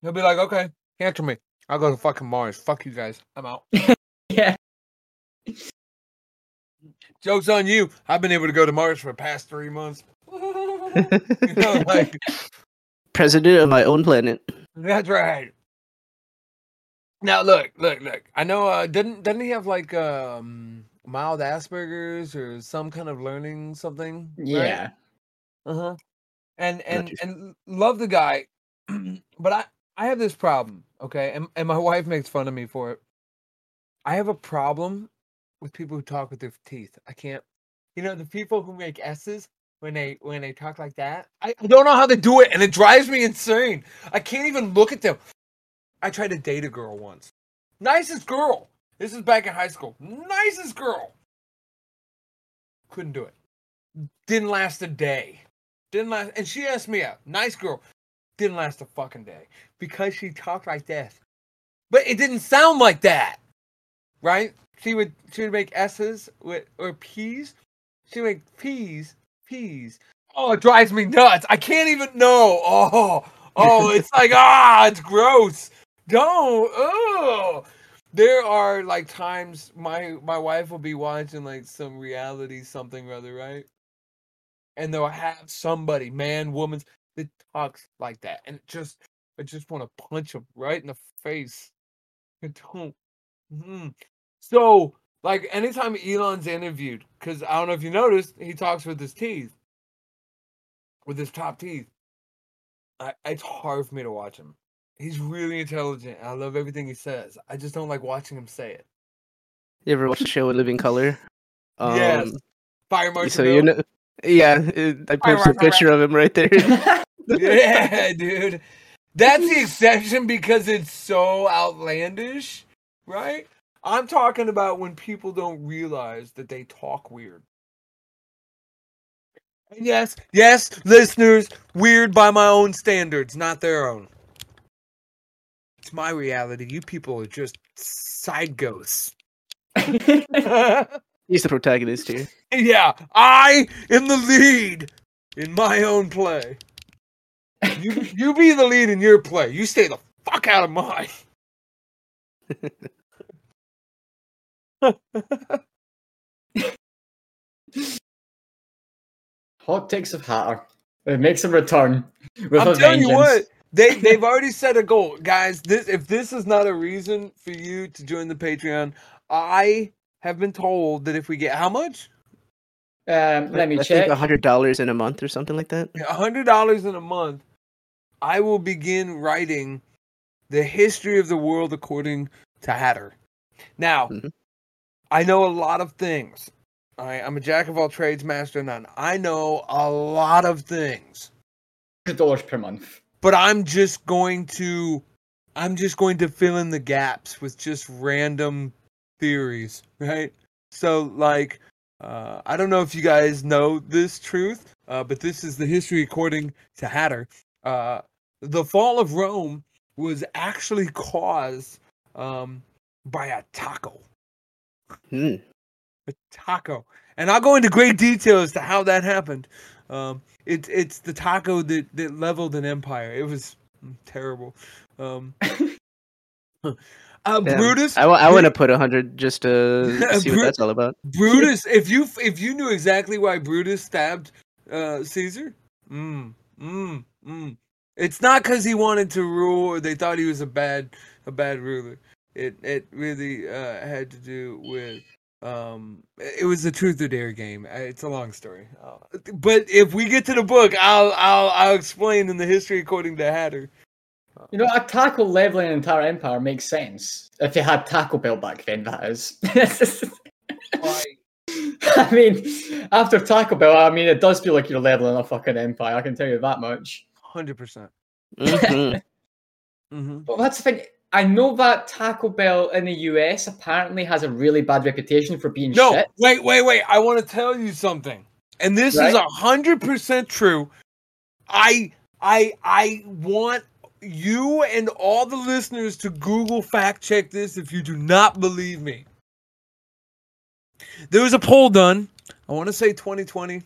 He'll be like, okay, cancel me. I'll go to fucking Mars. Fuck you guys. I'm out. yeah. Joke's on you. I've been able to go to Mars for the past three months. you know, like President of my own planet. that's right. Now look, look, look. I know. Uh, didn't doesn't he have like um mild Asperger's or some kind of learning something? Yeah. Uh huh. And and and love the guy, but I I have this problem. Okay, and and my wife makes fun of me for it. I have a problem with people who talk with their teeth. I can't. You know the people who make s's when they when they talk like that. I, I don't know how they do it, and it drives me insane. I can't even look at them. I tried to date a girl once. Nicest girl. This is back in high school. Nicest girl. Couldn't do it. Didn't last a day. Didn't last, and she asked me out. Nice girl. Didn't last a fucking day because she talked like this. But it didn't sound like that, right? She would she would make s's with or p's. She would make p's p's. Oh, it drives me nuts. I can't even know. Oh, oh, it's like ah, it's gross. Don't. Oh, there are like times my my wife will be watching like some reality something or other, right? And they'll have somebody, man, woman, that talks like that, and it just I just want to punch them right in the face. I don't hmm So, like, anytime Elon's interviewed, because I don't know if you noticed, he talks with his teeth, with his top teeth. I, it's hard for me to watch him. He's really intelligent. I love everything he says. I just don't like watching him say it. You ever watch the show Living Color? Um, yes. Fire Marshal. So you know, yeah, it, I posted a picture of him right there. yeah, dude. That's the exception because it's so outlandish, right? I'm talking about when people don't realize that they talk weird. And yes, yes, listeners, weird by my own standards, not their own. It's my reality. You people are just side ghosts. He's the protagonist here. Yeah, I am the lead in my own play. You you be the lead in your play. You stay the fuck out of mine. Hot takes of Hatter. It makes him return. With I'm a telling you what, vengeance. They they've already set a goal, guys. This if this is not a reason for you to join the Patreon, I have been told that if we get how much Um, let me I check. A hundred dollars in a month or something like that. a hundred dollars in a month, I will begin writing the history of the world according to Hatter. Now, Mhm. I know a lot of things. All right, I'm a jack of all trades, master of none. I know a lot of things, dollars per month. But I'm just going to, I'm just going to fill in the gaps with just random theories, right? So, like, uh, I don't know if you guys know this truth, uh, but this is the history according to Hatter. Uh, the fall of Rome was actually caused um, by a taco. Hmm. A taco, and I'll go into great detail as to how that happened. Um, it's it's the taco that that leveled an empire. It was terrible. Um, uh, Brutus, I, want to put a hundred just to see what that's all about. Brutus, if you if you knew exactly why Brutus stabbed uh, Caesar, mm, mm, mm. it's not because he wanted to rule or they thought he was a bad a bad ruler. It it really uh, had to do with um it was the truth or dare game. Uh, It's a long story, uh, but if we get to the book, I'll I'll I'll explain in the history according to Hatter. You know, a taco leveling an entire empire makes sense. If you had Taco Bell back then, that is. I mean, after Taco Bell, I mean, it does feel like you're leveling a fucking empire. I can tell you that much. Hundred percent. Mhm. Mm-hmm. But that's the thing. I know that Taco Bell in the US apparently has a really bad reputation for being No, shit. wait, wait, wait. I want to tell you something. And this is Right? a hundred percent true. I I I want you and all the listeners to Google fact check this if you do not believe me. There was a poll done, I want to say 2020,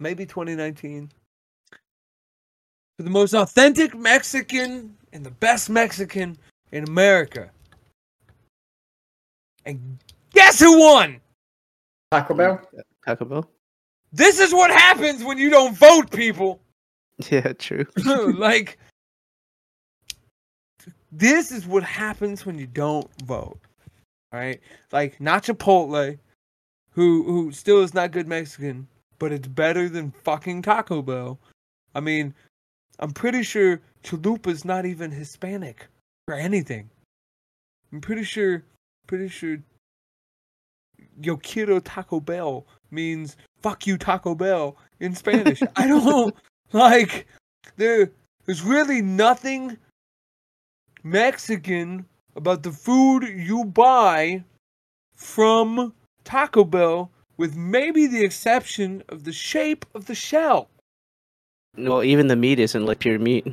maybe 2019. For the most authentic Mexican and the best Mexican in America. And guess who won? Taco Bell? Taco Bell. This is what happens when you don't vote, people. Yeah, true. like, this is what happens when you don't vote. Right? like not Chipotle, who who still is not good Mexican, but it's better than fucking Taco Bell. I mean, I'm pretty sure Chalupa's not even Hispanic or anything. I'm pretty sure, pretty sure. Yo quiero Taco Bell means fuck you Taco Bell in Spanish. I don't like there there's really nothing Mexican about the food you buy from Taco Bell with maybe the exception of the shape of the shell. Well, even the meat isn't like pure meat.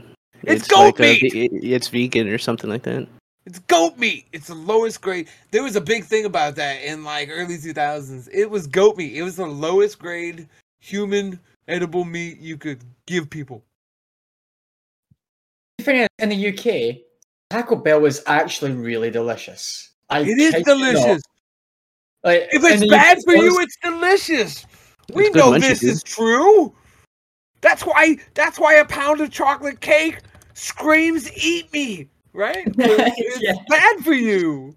It's goat a meat! ve- it's vegan or something like that. It's goat meat. It's the lowest grade. There was a big thing about that in like early 2000s. It was goat meat. It was the lowest grade human edible meat you could give people. In the UK, Taco Bell is actually really delicious. I It is kid you not. delicious. Like, If it's bad UK, for you, it's delicious. We It's good know this is true. That's why. That's why a pound of chocolate cake screams "Eat me!" Right? It's Yeah. bad for you.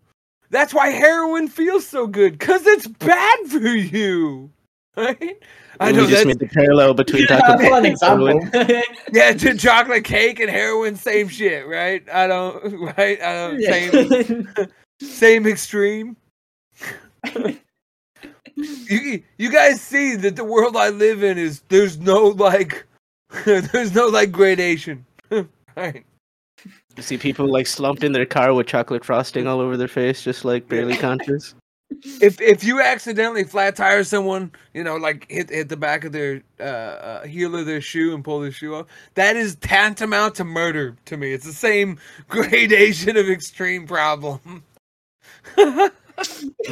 That's why heroin feels so good, cause it's bad for you. Right? I know we just that's made the parallel between Yeah, Taco Bell and heroin. yeah, to chocolate cake and heroin, same shit, right? I don't right? I don't same same extreme. you you guys see that the world I live in is there's no like there's no like gradation. right. You see people like slumped in their car with chocolate frosting all over their face, just like barely conscious. If if you accidentally flat tire someone, you know, like hit hit the back of their uh, uh, heel of their shoe and pull their shoe off, that is tantamount to murder to me. It's the same gradation of extreme problem.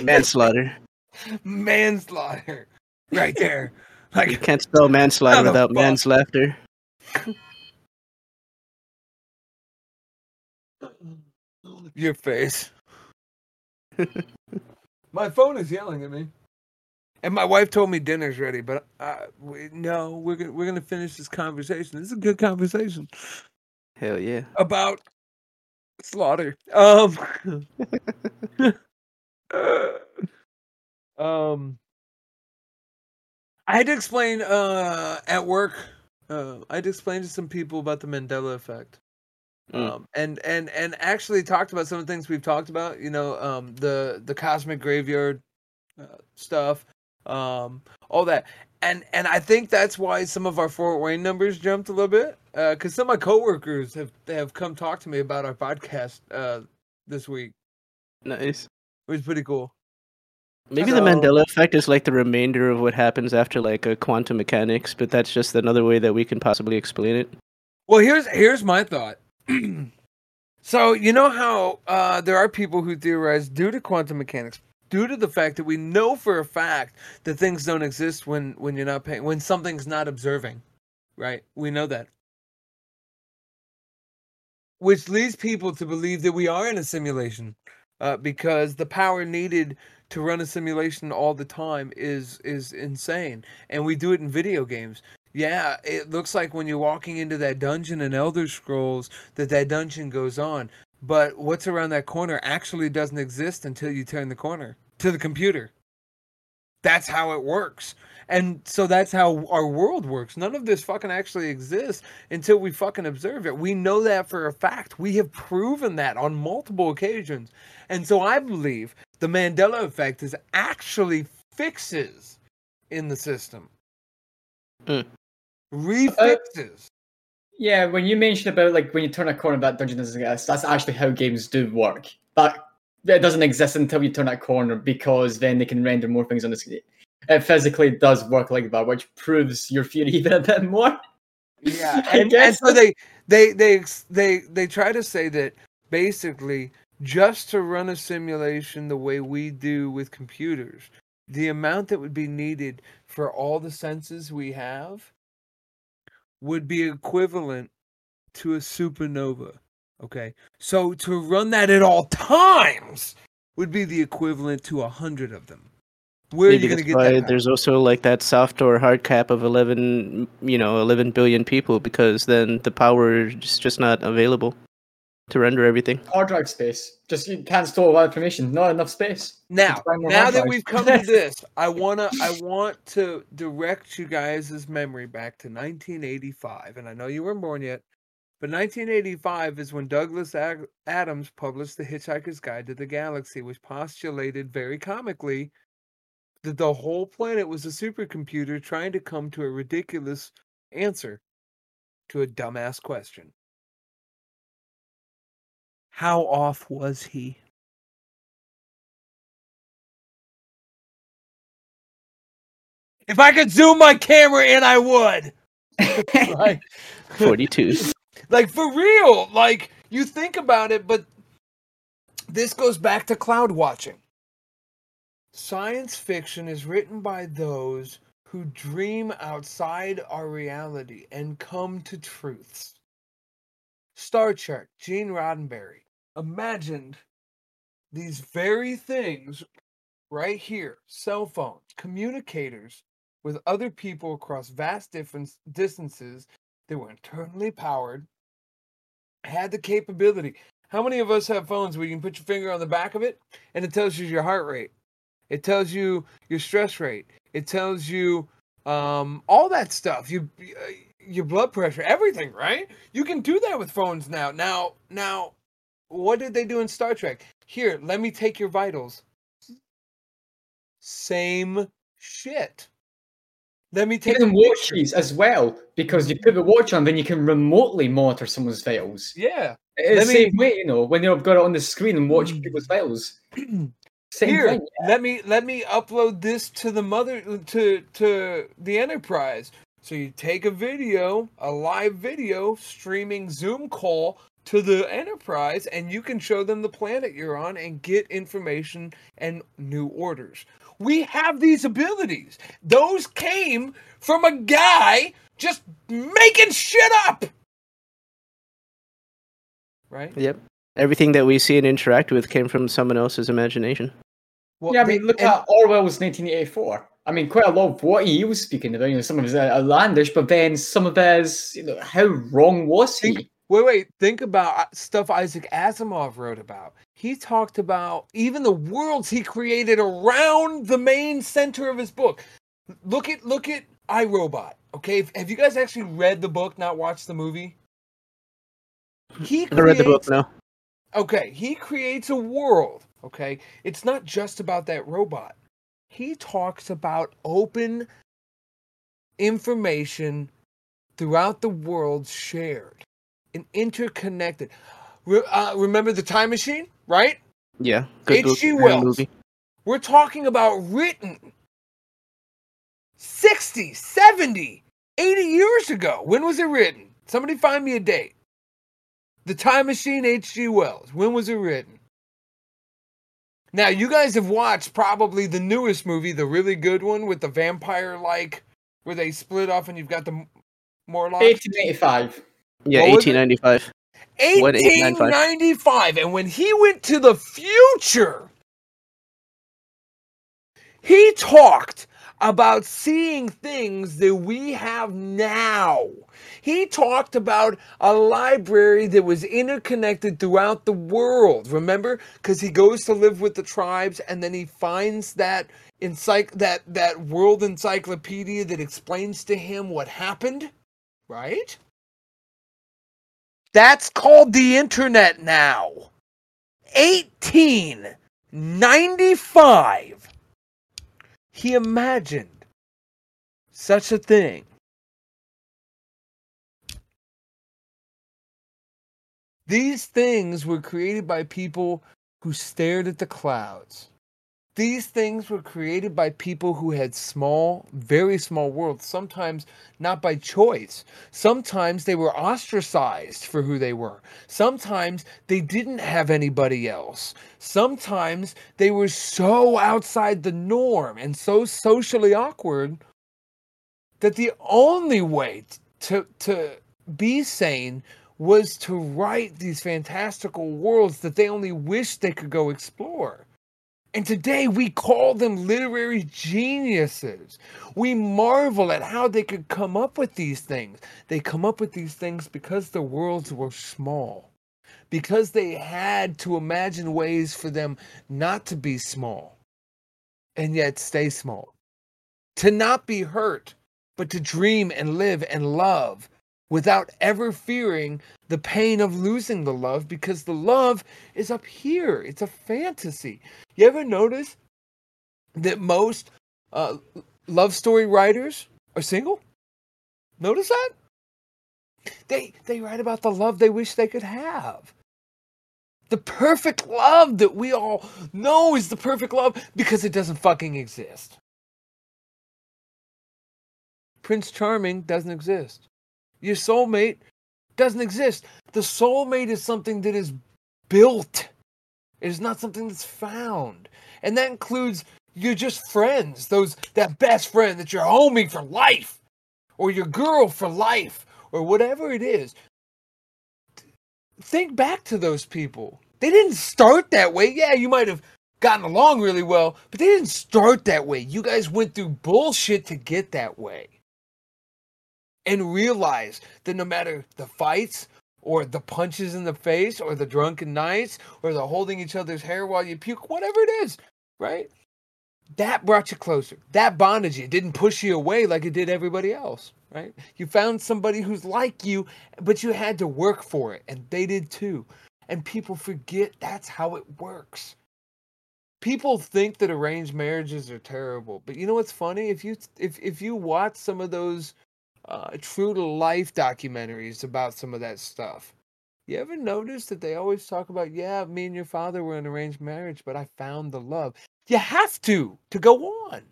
Manslaughter. Manslaughter, right there. You can't spell manslaughter without man's laughter. your face. my phone is yelling at me. And my wife told me dinner's ready, but uh, we, no, we're gonna we're gonna finish this conversation. This is a good conversation. Hell yeah. about slaughter. Um, um, I had to explain uh, at work. Uh, I had to explain to some people about the Mandela effect. Mm. Um, and and and actually talked about some of the things we've talked about. You know, um, the the cosmic graveyard uh, stuff, um, all that. And and I think that's why some of our Fort Wayne numbers jumped a little bit. Because some of my coworkers have have come talk to me about our podcast uh, this week, Nice. It was pretty cool. Maybe So- the Mandela effect is like the remainder of what happens after like a quantum mechanics, but that's just another way that we can possibly explain it. Well, here's here's my thought. so you know how uh, there are people who theorize due to quantum mechanics, due to the fact that we know for a fact that things don't exist when when you're not paying, when something's not observing, right? We know that, which leads people to believe that we are in a simulation, uh, because the power needed to run a simulation all the time is is insane, and we do it in video games. Yeah, it looks like when you're walking into that dungeon in Elder Scrolls that that dungeon goes on. But what's around that corner actually doesn't exist until you turn the corner to the computer. That's how it works. And so that's how our world works. None of this fucking actually exists until we fucking observe it. We know that for a fact. We have proven that on multiple occasions. And so I believe the Mandela effect is actually fixes in the system. Hmm. Refixes. Yeah, when you mentioned about like when you turn a corner, that dungeon doesn't exist. That's actually how games do work. That it doesn't exist until you turn that corner because then they can render more things on the screen. It physically does work like that, which proves your theory even a bit more. Yeah, and, and so they they they they they try to say that basically just to run a simulation the way we do with computers, the amount that would be needed for all the senses we have would be equivalent to a supernova. Okay, so to run that at all times would be the equivalent to a hundred of them. Where are you going to get that? there's also like that soft or hard cap of 11, you know, 11 billion people because then the power is just not available to render everything. Hard drive space. Just you can't store a lot of information. Not enough space. Now, now that we've come to this, I wanna, I want to direct you guys' memory back to 1985, and I know you weren't born yet, but 1985 is when Douglas Ag- Adams published *The Hitchhiker's Guide to the Galaxy*, which postulated very comically that the whole planet was a supercomputer trying to come to a ridiculous answer to a dumbass question. How off was he? If I could zoom my camera in, I would. Like, 42. like for real. Like you think about it, but this goes back to cloud watching. Science fiction is written by those who dream outside our reality and come to truths. Star Trek, Gene Roddenberry imagined these very things right here cell phones, communicators with other people across vast different distances. They were internally powered, had the capability. How many of us have phones where you can put your finger on the back of it and it tells you your heart rate? It tells you your stress rate. It tells you um, all that stuff. You, uh, your blood pressure, everything, right? You can do that with phones now. Now, now, what did they do in Star Trek? Here, let me take your vitals. Same shit. Let me take Even watches as well, because you put the watch on, then you can remotely monitor someone's vitals. Yeah. It's the same way, you know, when you've got it on the screen and watch mm. people's vitals. Same Here, thing. Yeah. Let me let me upload this to the mother to to the enterprise. So you take a video, a live video streaming Zoom call to the enterprise and you can show them the planet you're on and get information and new orders. We have these abilities. Those came from a guy just making shit up. Right? Yep. Everything that we see and interact with came from someone else's imagination. Well, yeah, I mean, look and, at Orwell's 1984. I mean, quite a lot of what he was speaking about, you know, some of his uh, outlandish, but then some of his, you know, how wrong was he? Wait, wait, think about uh, stuff Isaac Asimov wrote about. He talked about even the worlds he created around the main center of his book. Look at look at I, Robot. Okay, have you guys actually read the book, not watched the movie? He creates, I read the book now. Okay, he creates a world. Okay, it's not just about that robot. He talks about open information throughout the world shared and interconnected. Re- uh, remember the time machine, right? Yeah. H.G. Wells. We're talking about written 60, 70, 80 years ago. When was it written? Somebody find me a date. The Time Machine, H.G. Wells. When was it written? Now, you guys have watched probably the newest movie, the really good one with the vampire like, where they split off and you've got the Morlock. 1885. Yeah, 1895. 1895. And when he went to the future, he talked about seeing things that we have now. He talked about a library that was interconnected throughout the world. Remember? Because he goes to live with the tribes and then he finds that encyc- that that world encyclopedia that explains to him what happened, right? That's called the internet now. 1895 he imagined such a thing. These things were created by people who stared at the clouds. These things were created by people who had small, very small worlds, sometimes not by choice. Sometimes they were ostracized for who they were. Sometimes they didn't have anybody else. Sometimes they were so outside the norm and so socially awkward that the only way to, to be sane was to write these fantastical worlds that they only wished they could go explore. And today we call them literary geniuses. We marvel at how they could come up with these things. They come up with these things because the worlds were small, because they had to imagine ways for them not to be small and yet stay small, to not be hurt, but to dream and live and love without ever fearing the pain of losing the love because the love is up here. It's a fantasy. You ever notice that most uh, love story writers are single? Notice that? They they write about the love they wish they could have. The perfect love that we all know is the perfect love because it doesn't fucking exist. Prince Charming doesn't exist. Your soulmate doesn't exist. The soulmate is something that is built. It is not something that's found. And that includes you're just friends, those that best friend that your homie for life, or your girl for life, or whatever it is. Think back to those people. They didn't start that way. Yeah, you might have gotten along really well, but they didn't start that way. You guys went through bullshit to get that way and realize that no matter the fights or the punches in the face or the drunken nights or the holding each other's hair while you puke, whatever it is, right? That brought you closer. That bonded you. It didn't push you away like it did everybody else, right? You found somebody who's like you, but you had to work for it, and they did too. And people forget that's how it works. People think that arranged marriages are terrible, but you know what's funny? If you if if you watch some of those uh, true to life documentaries about some of that stuff, you ever notice that they always talk about, yeah, me and your father were in arranged marriage, but I found the love. You have to to go on.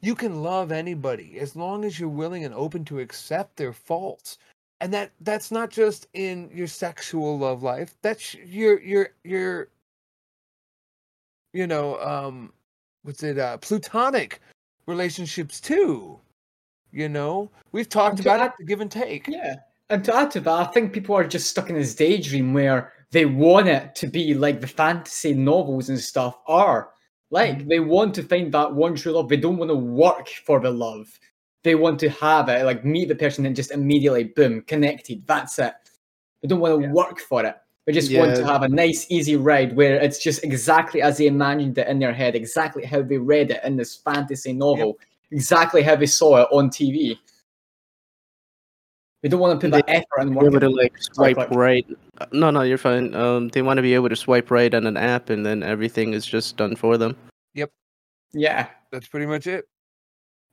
You can love anybody as long as you're willing and open to accept their faults. And that that's not just in your sexual love life. That's your your your you know, um what's it uh plutonic relationships too. You know, we've talked about add, it, the give and take. Yeah. And to add to that, I think people are just stuck in this daydream where they want it to be like the fantasy novels and stuff are. Like mm-hmm. they want to find that one true love. They don't want to work for the love. They want to have it, like meet the person and just immediately boom, connected. That's it. They don't want to yeah. work for it. They just yeah. want to have a nice, easy ride where it's just exactly as they imagined it in their head, exactly how they read it in this fantasy novel, yep. Exactly how they saw it on TV. They don't want to put that effort and work. Able to like swipe right. No, no, you're fine. Um, they want to be able to swipe right on an app, and then everything is just done for them. Yep. Yeah, that's pretty much it.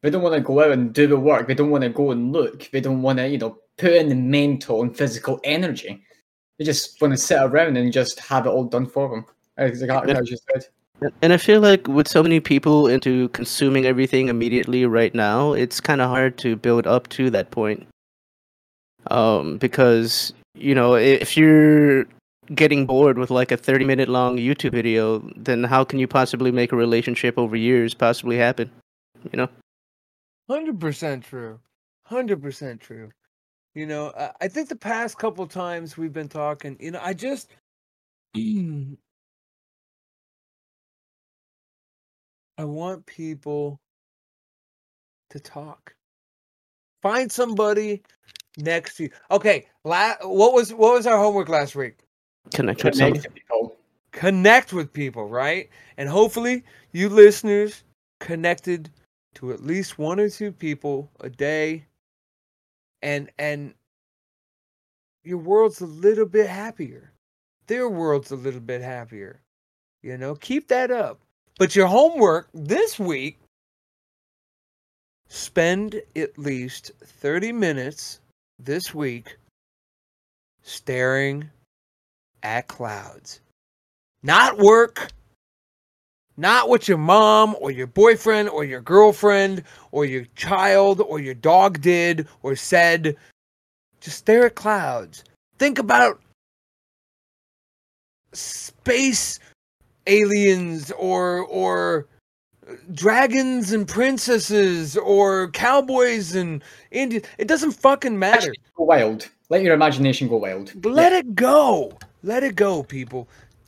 They don't want to go out and do the work. They don't want to go and look. They don't want to, you know, put in the mental and physical energy. They just want to sit around and just have it all done for them. Exactly how you said. And I feel like with so many people into consuming everything immediately right now, it's kind of hard to build up to that point um, because you know if you're getting bored with like a 30 minute long YouTube video, then how can you possibly make a relationship over years possibly happen? You know? 100% true. 100% true. You know, I think the past couple times we've been talking, you know, I just. I want people to talk. Find somebody next to you. Okay, la- what was what was our homework last week? Connect with Connect people. Connect with people, right? And hopefully, you listeners connected to at least one or two people a day, and and your world's a little bit happier. Their world's a little bit happier. You know, keep that up. But your homework this week spend at least 30 minutes this week staring at clouds. Not work, not what your mom or your boyfriend or your girlfriend or your child or your dog did or said. Just stare at clouds. Think about space aliens or or dragons and princesses or cowboys and Indians. It doesn't fucking matter. Go wild. Let your imagination go wild. Let yeah. it go. Let it go, people.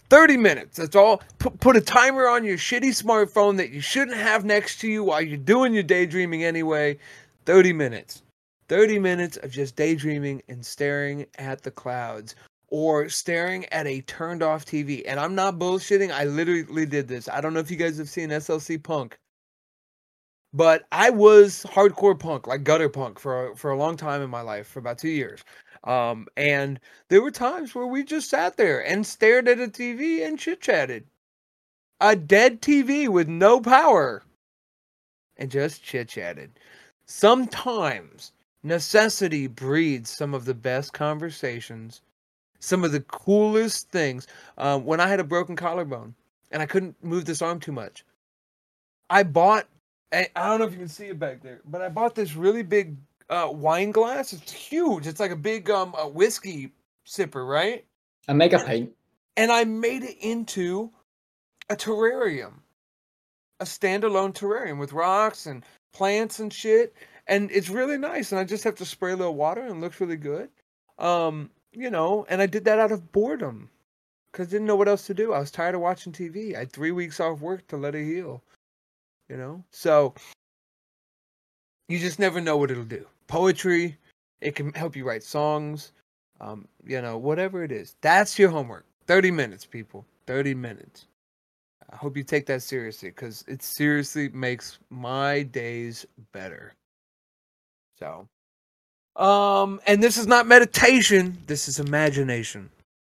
30 minutes. That's all. Put, put a timer on your shitty smartphone that you shouldn't have next to you while you're doing your daydreaming anyway. 30 minutes. 30 minutes of just daydreaming and staring at the clouds or staring at a turned off TV. And I'm not bullshitting. I literally did this. I don't know if you guys have seen SLC Punk, but I was hardcore punk, like gutter punk, for for a long time in my life, for about two years. Um, and there were times where we just sat there and stared at a TV and chit chatted, a dead TV with no power, and just chit chatted. Sometimes necessity breeds some of the best conversations some of the coolest things. Um, when I had a broken collarbone and I couldn't move this arm too much, I bought. I don't know if you can see it back there, but I bought this really big uh, wine glass. It's huge. It's like a big um a whiskey sipper, right? A mega pint. And I made it into a terrarium, a standalone terrarium with rocks and plants and shit. And it's really nice. And I just have to spray a little water and it looks really good. Um, you know, and I did that out of boredom because I didn't know what else to do. I was tired of watching TV. I had three weeks off work to let it heal, you know? So you just never know what it'll do. Poetry, it can help you write songs. Um, you know, whatever it is. That's your homework. 30 minutes, people. 30 minutes. I hope you take that seriously because it seriously makes my days better. So, um, and this is not meditation, this is imagination.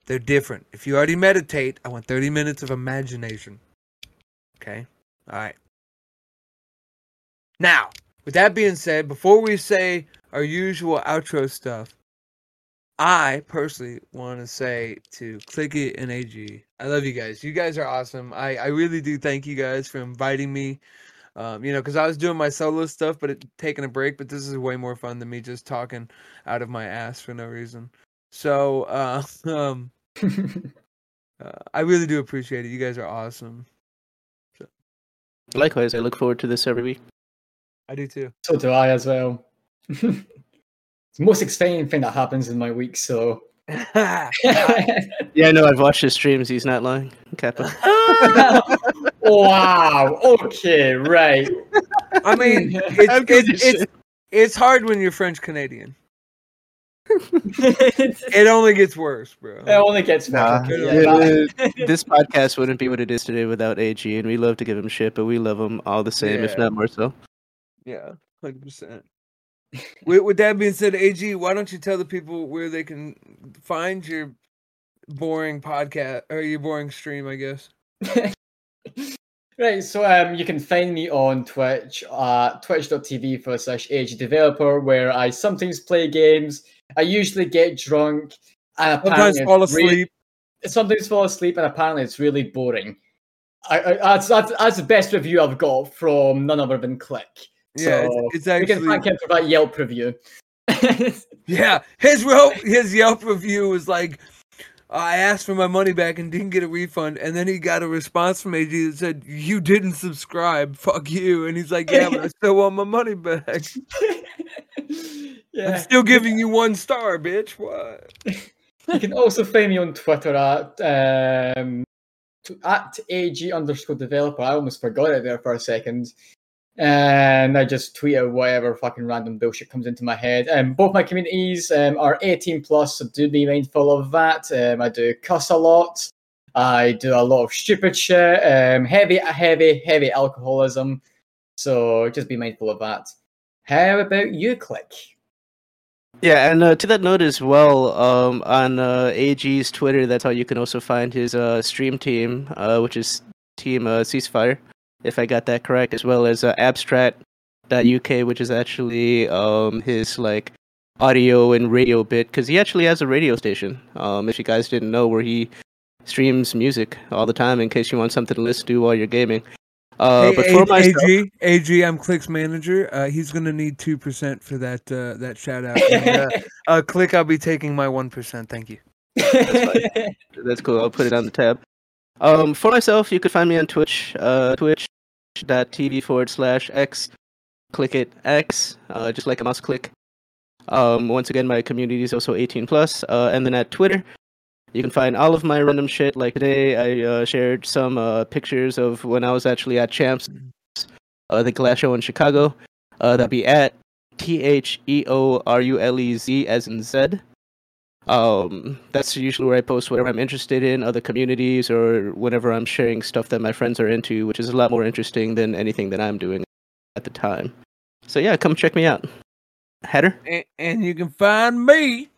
They're different. If you already meditate, I want 30 minutes of imagination. Okay? All right. Now, with that being said, before we say our usual outro stuff, I personally want to say to Click It and AG, I love you guys. You guys are awesome. I, I really do thank you guys for inviting me. Um, you know, because I was doing my solo stuff, but it, taking a break. But this is way more fun than me just talking out of my ass for no reason. So, uh, um, uh, I really do appreciate it. You guys are awesome. So. Likewise, I look forward to this every week. I do too. So do I as well. the most exciting thing that happens in my week. So yeah, no, I've watched his streams. He's not lying, Kappa. wow. Okay. Right. I mean, it's, it's, it's, it's hard when you're French Canadian. it only gets worse, bro. It only gets nah, yeah, this podcast wouldn't be what it is today without AG, and we love to give him shit, but we love him all the same, yeah. if not more so. Yeah, hundred percent with, with that being said, AG, why don't you tell the people where they can find your boring podcast or your boring stream? I guess. right. So um, you can find me on Twitch, uh, twitch.tv forward slash AG Developer, where I sometimes play games. I usually get drunk and sometimes fall asleep. Really, sometimes fall asleep, and apparently it's really boring. I, I, that's, that's, that's the best review I've got from none other than Click. Yeah, so it's, it's actually. We can him for that Yelp review. yeah, his Yelp his Yelp review was like, I asked for my money back and didn't get a refund, and then he got a response from AG that said, "You didn't subscribe, fuck you," and he's like, "Yeah, but I still want my money back." yeah, I'm still giving you one star, bitch. What? you can also find me on Twitter at um, at ag underscore developer. I almost forgot it there for a second and I just tweet out whatever fucking random bullshit comes into my head. Um, both my communities um, are 18 plus, so do be mindful of that. Um, I do cuss a lot. I do a lot of stupid shit. Um, heavy, heavy, heavy alcoholism. So just be mindful of that. How about you, Click? Yeah, and uh, to that note as well, um, on uh, AG's Twitter, that's how you can also find his uh, stream team, uh, which is Team uh, Ceasefire if I got that correct, as well as uh, Abstract.uk, which is actually um, his like audio and radio bit, because he actually has a radio station. Um, if you guys didn't know, where he streams music all the time, in case you want something to listen to while you're gaming. Uh, hey, but for myself, AG, AG, I'm Click's manager. Uh, he's gonna need two percent for that uh, that shout out. And, uh, uh, Click, I'll be taking my one percent. Thank you. That's, That's, cool. I'll put it on the tab. Um, for myself, you could find me on Twitch, uh, twitch.tv forward slash X. Click it X, uh, just like a mouse click. Um, once again, my community is also 18 plus. Uh, and then at Twitter, you can find all of my random shit. Like today, I uh, shared some uh, pictures of when I was actually at Champs, uh, the Glass Show in Chicago. Uh, that'd be at T H E O R U L E Z as in Z. Um, that's usually where I post whatever I'm interested in, other communities, or whenever I'm sharing stuff that my friends are into, which is a lot more interesting than anything that I'm doing at the time. So yeah, come check me out. Hatter? And, and you can find me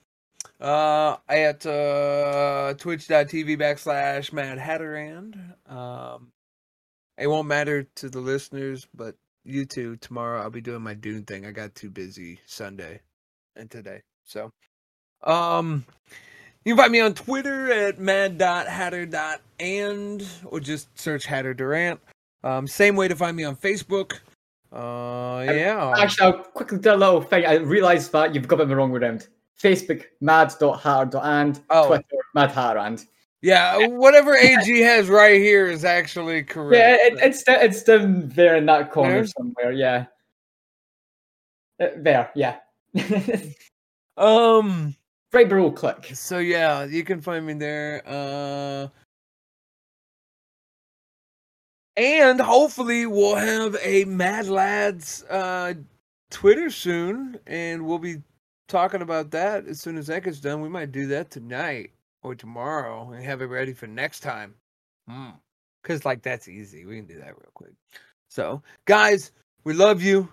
uh, at uh, twitch.tv backslash Mad Hatterand. Um, it won't matter to the listeners, but you two, tomorrow I'll be doing my Dune thing. I got too busy Sunday and today. So um, you can find me on Twitter at mad.hatter.and or just search Hatter Durant. Um, same way to find me on Facebook. Uh, yeah. Actually, I'll quickly do a little thing. I realized that you've got it the wrong with them. Facebook, mad.hatter.and. Oh. Twitter, madhatterand. Yeah, whatever AG has right here is actually correct. Yeah, it, it's it's down there in that corner somewhere. Yeah, uh, there. Yeah. um. Below click. So yeah, you can find me there. Uh and hopefully we'll have a Mad Lads uh Twitter soon and we'll be talking about that as soon as that gets done. We might do that tonight or tomorrow and have it ready for next time. Mm. Cause like that's easy. We can do that real quick. So, guys, we love you.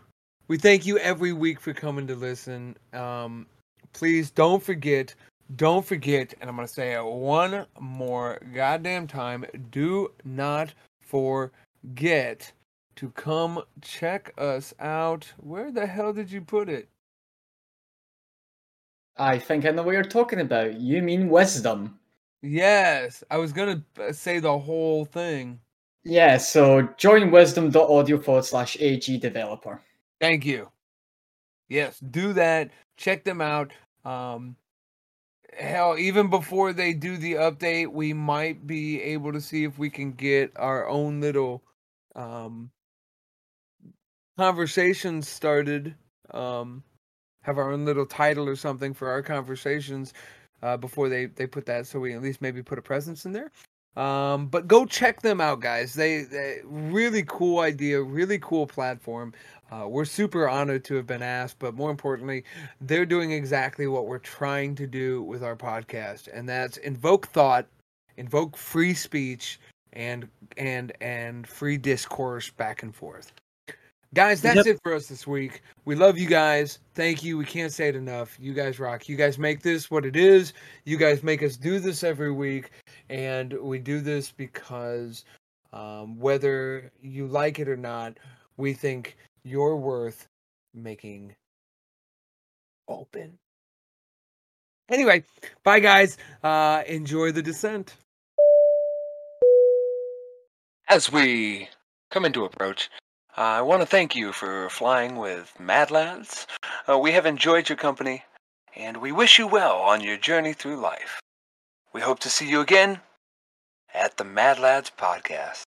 We thank you every week for coming to listen. Um, please don't forget, don't forget, and I'm gonna say it one more goddamn time. Do not forget to come check us out. Where the hell did you put it? I think I know what you're talking about. You mean wisdom. Yes, I was gonna uh, say the whole thing. Yeah, so join wisdom.audio forward slash AG developer. Thank you. Yes, do that. Check them out. Um, hell, even before they do the update, we might be able to see if we can get our own little um, conversations started. Um, have our own little title or something for our conversations uh, before they they put that, so we at least maybe put a presence in there. Um, but go check them out, guys. They, they really cool idea, really cool platform. Uh, we're super honored to have been asked, but more importantly, they're doing exactly what we're trying to do with our podcast, and that's invoke thought, invoke free speech, and and and free discourse back and forth. Guys, that's yep. it for us this week. We love you guys. Thank you. We can't say it enough. You guys rock. You guys make this what it is. You guys make us do this every week. And we do this because um, whether you like it or not, we think you're worth making open. Anyway, bye guys. Uh, enjoy the descent. As we come into approach, I want to thank you for flying with Mad Lads. Uh, we have enjoyed your company, and we wish you well on your journey through life. We hope to see you again at the Mad Lads Podcast.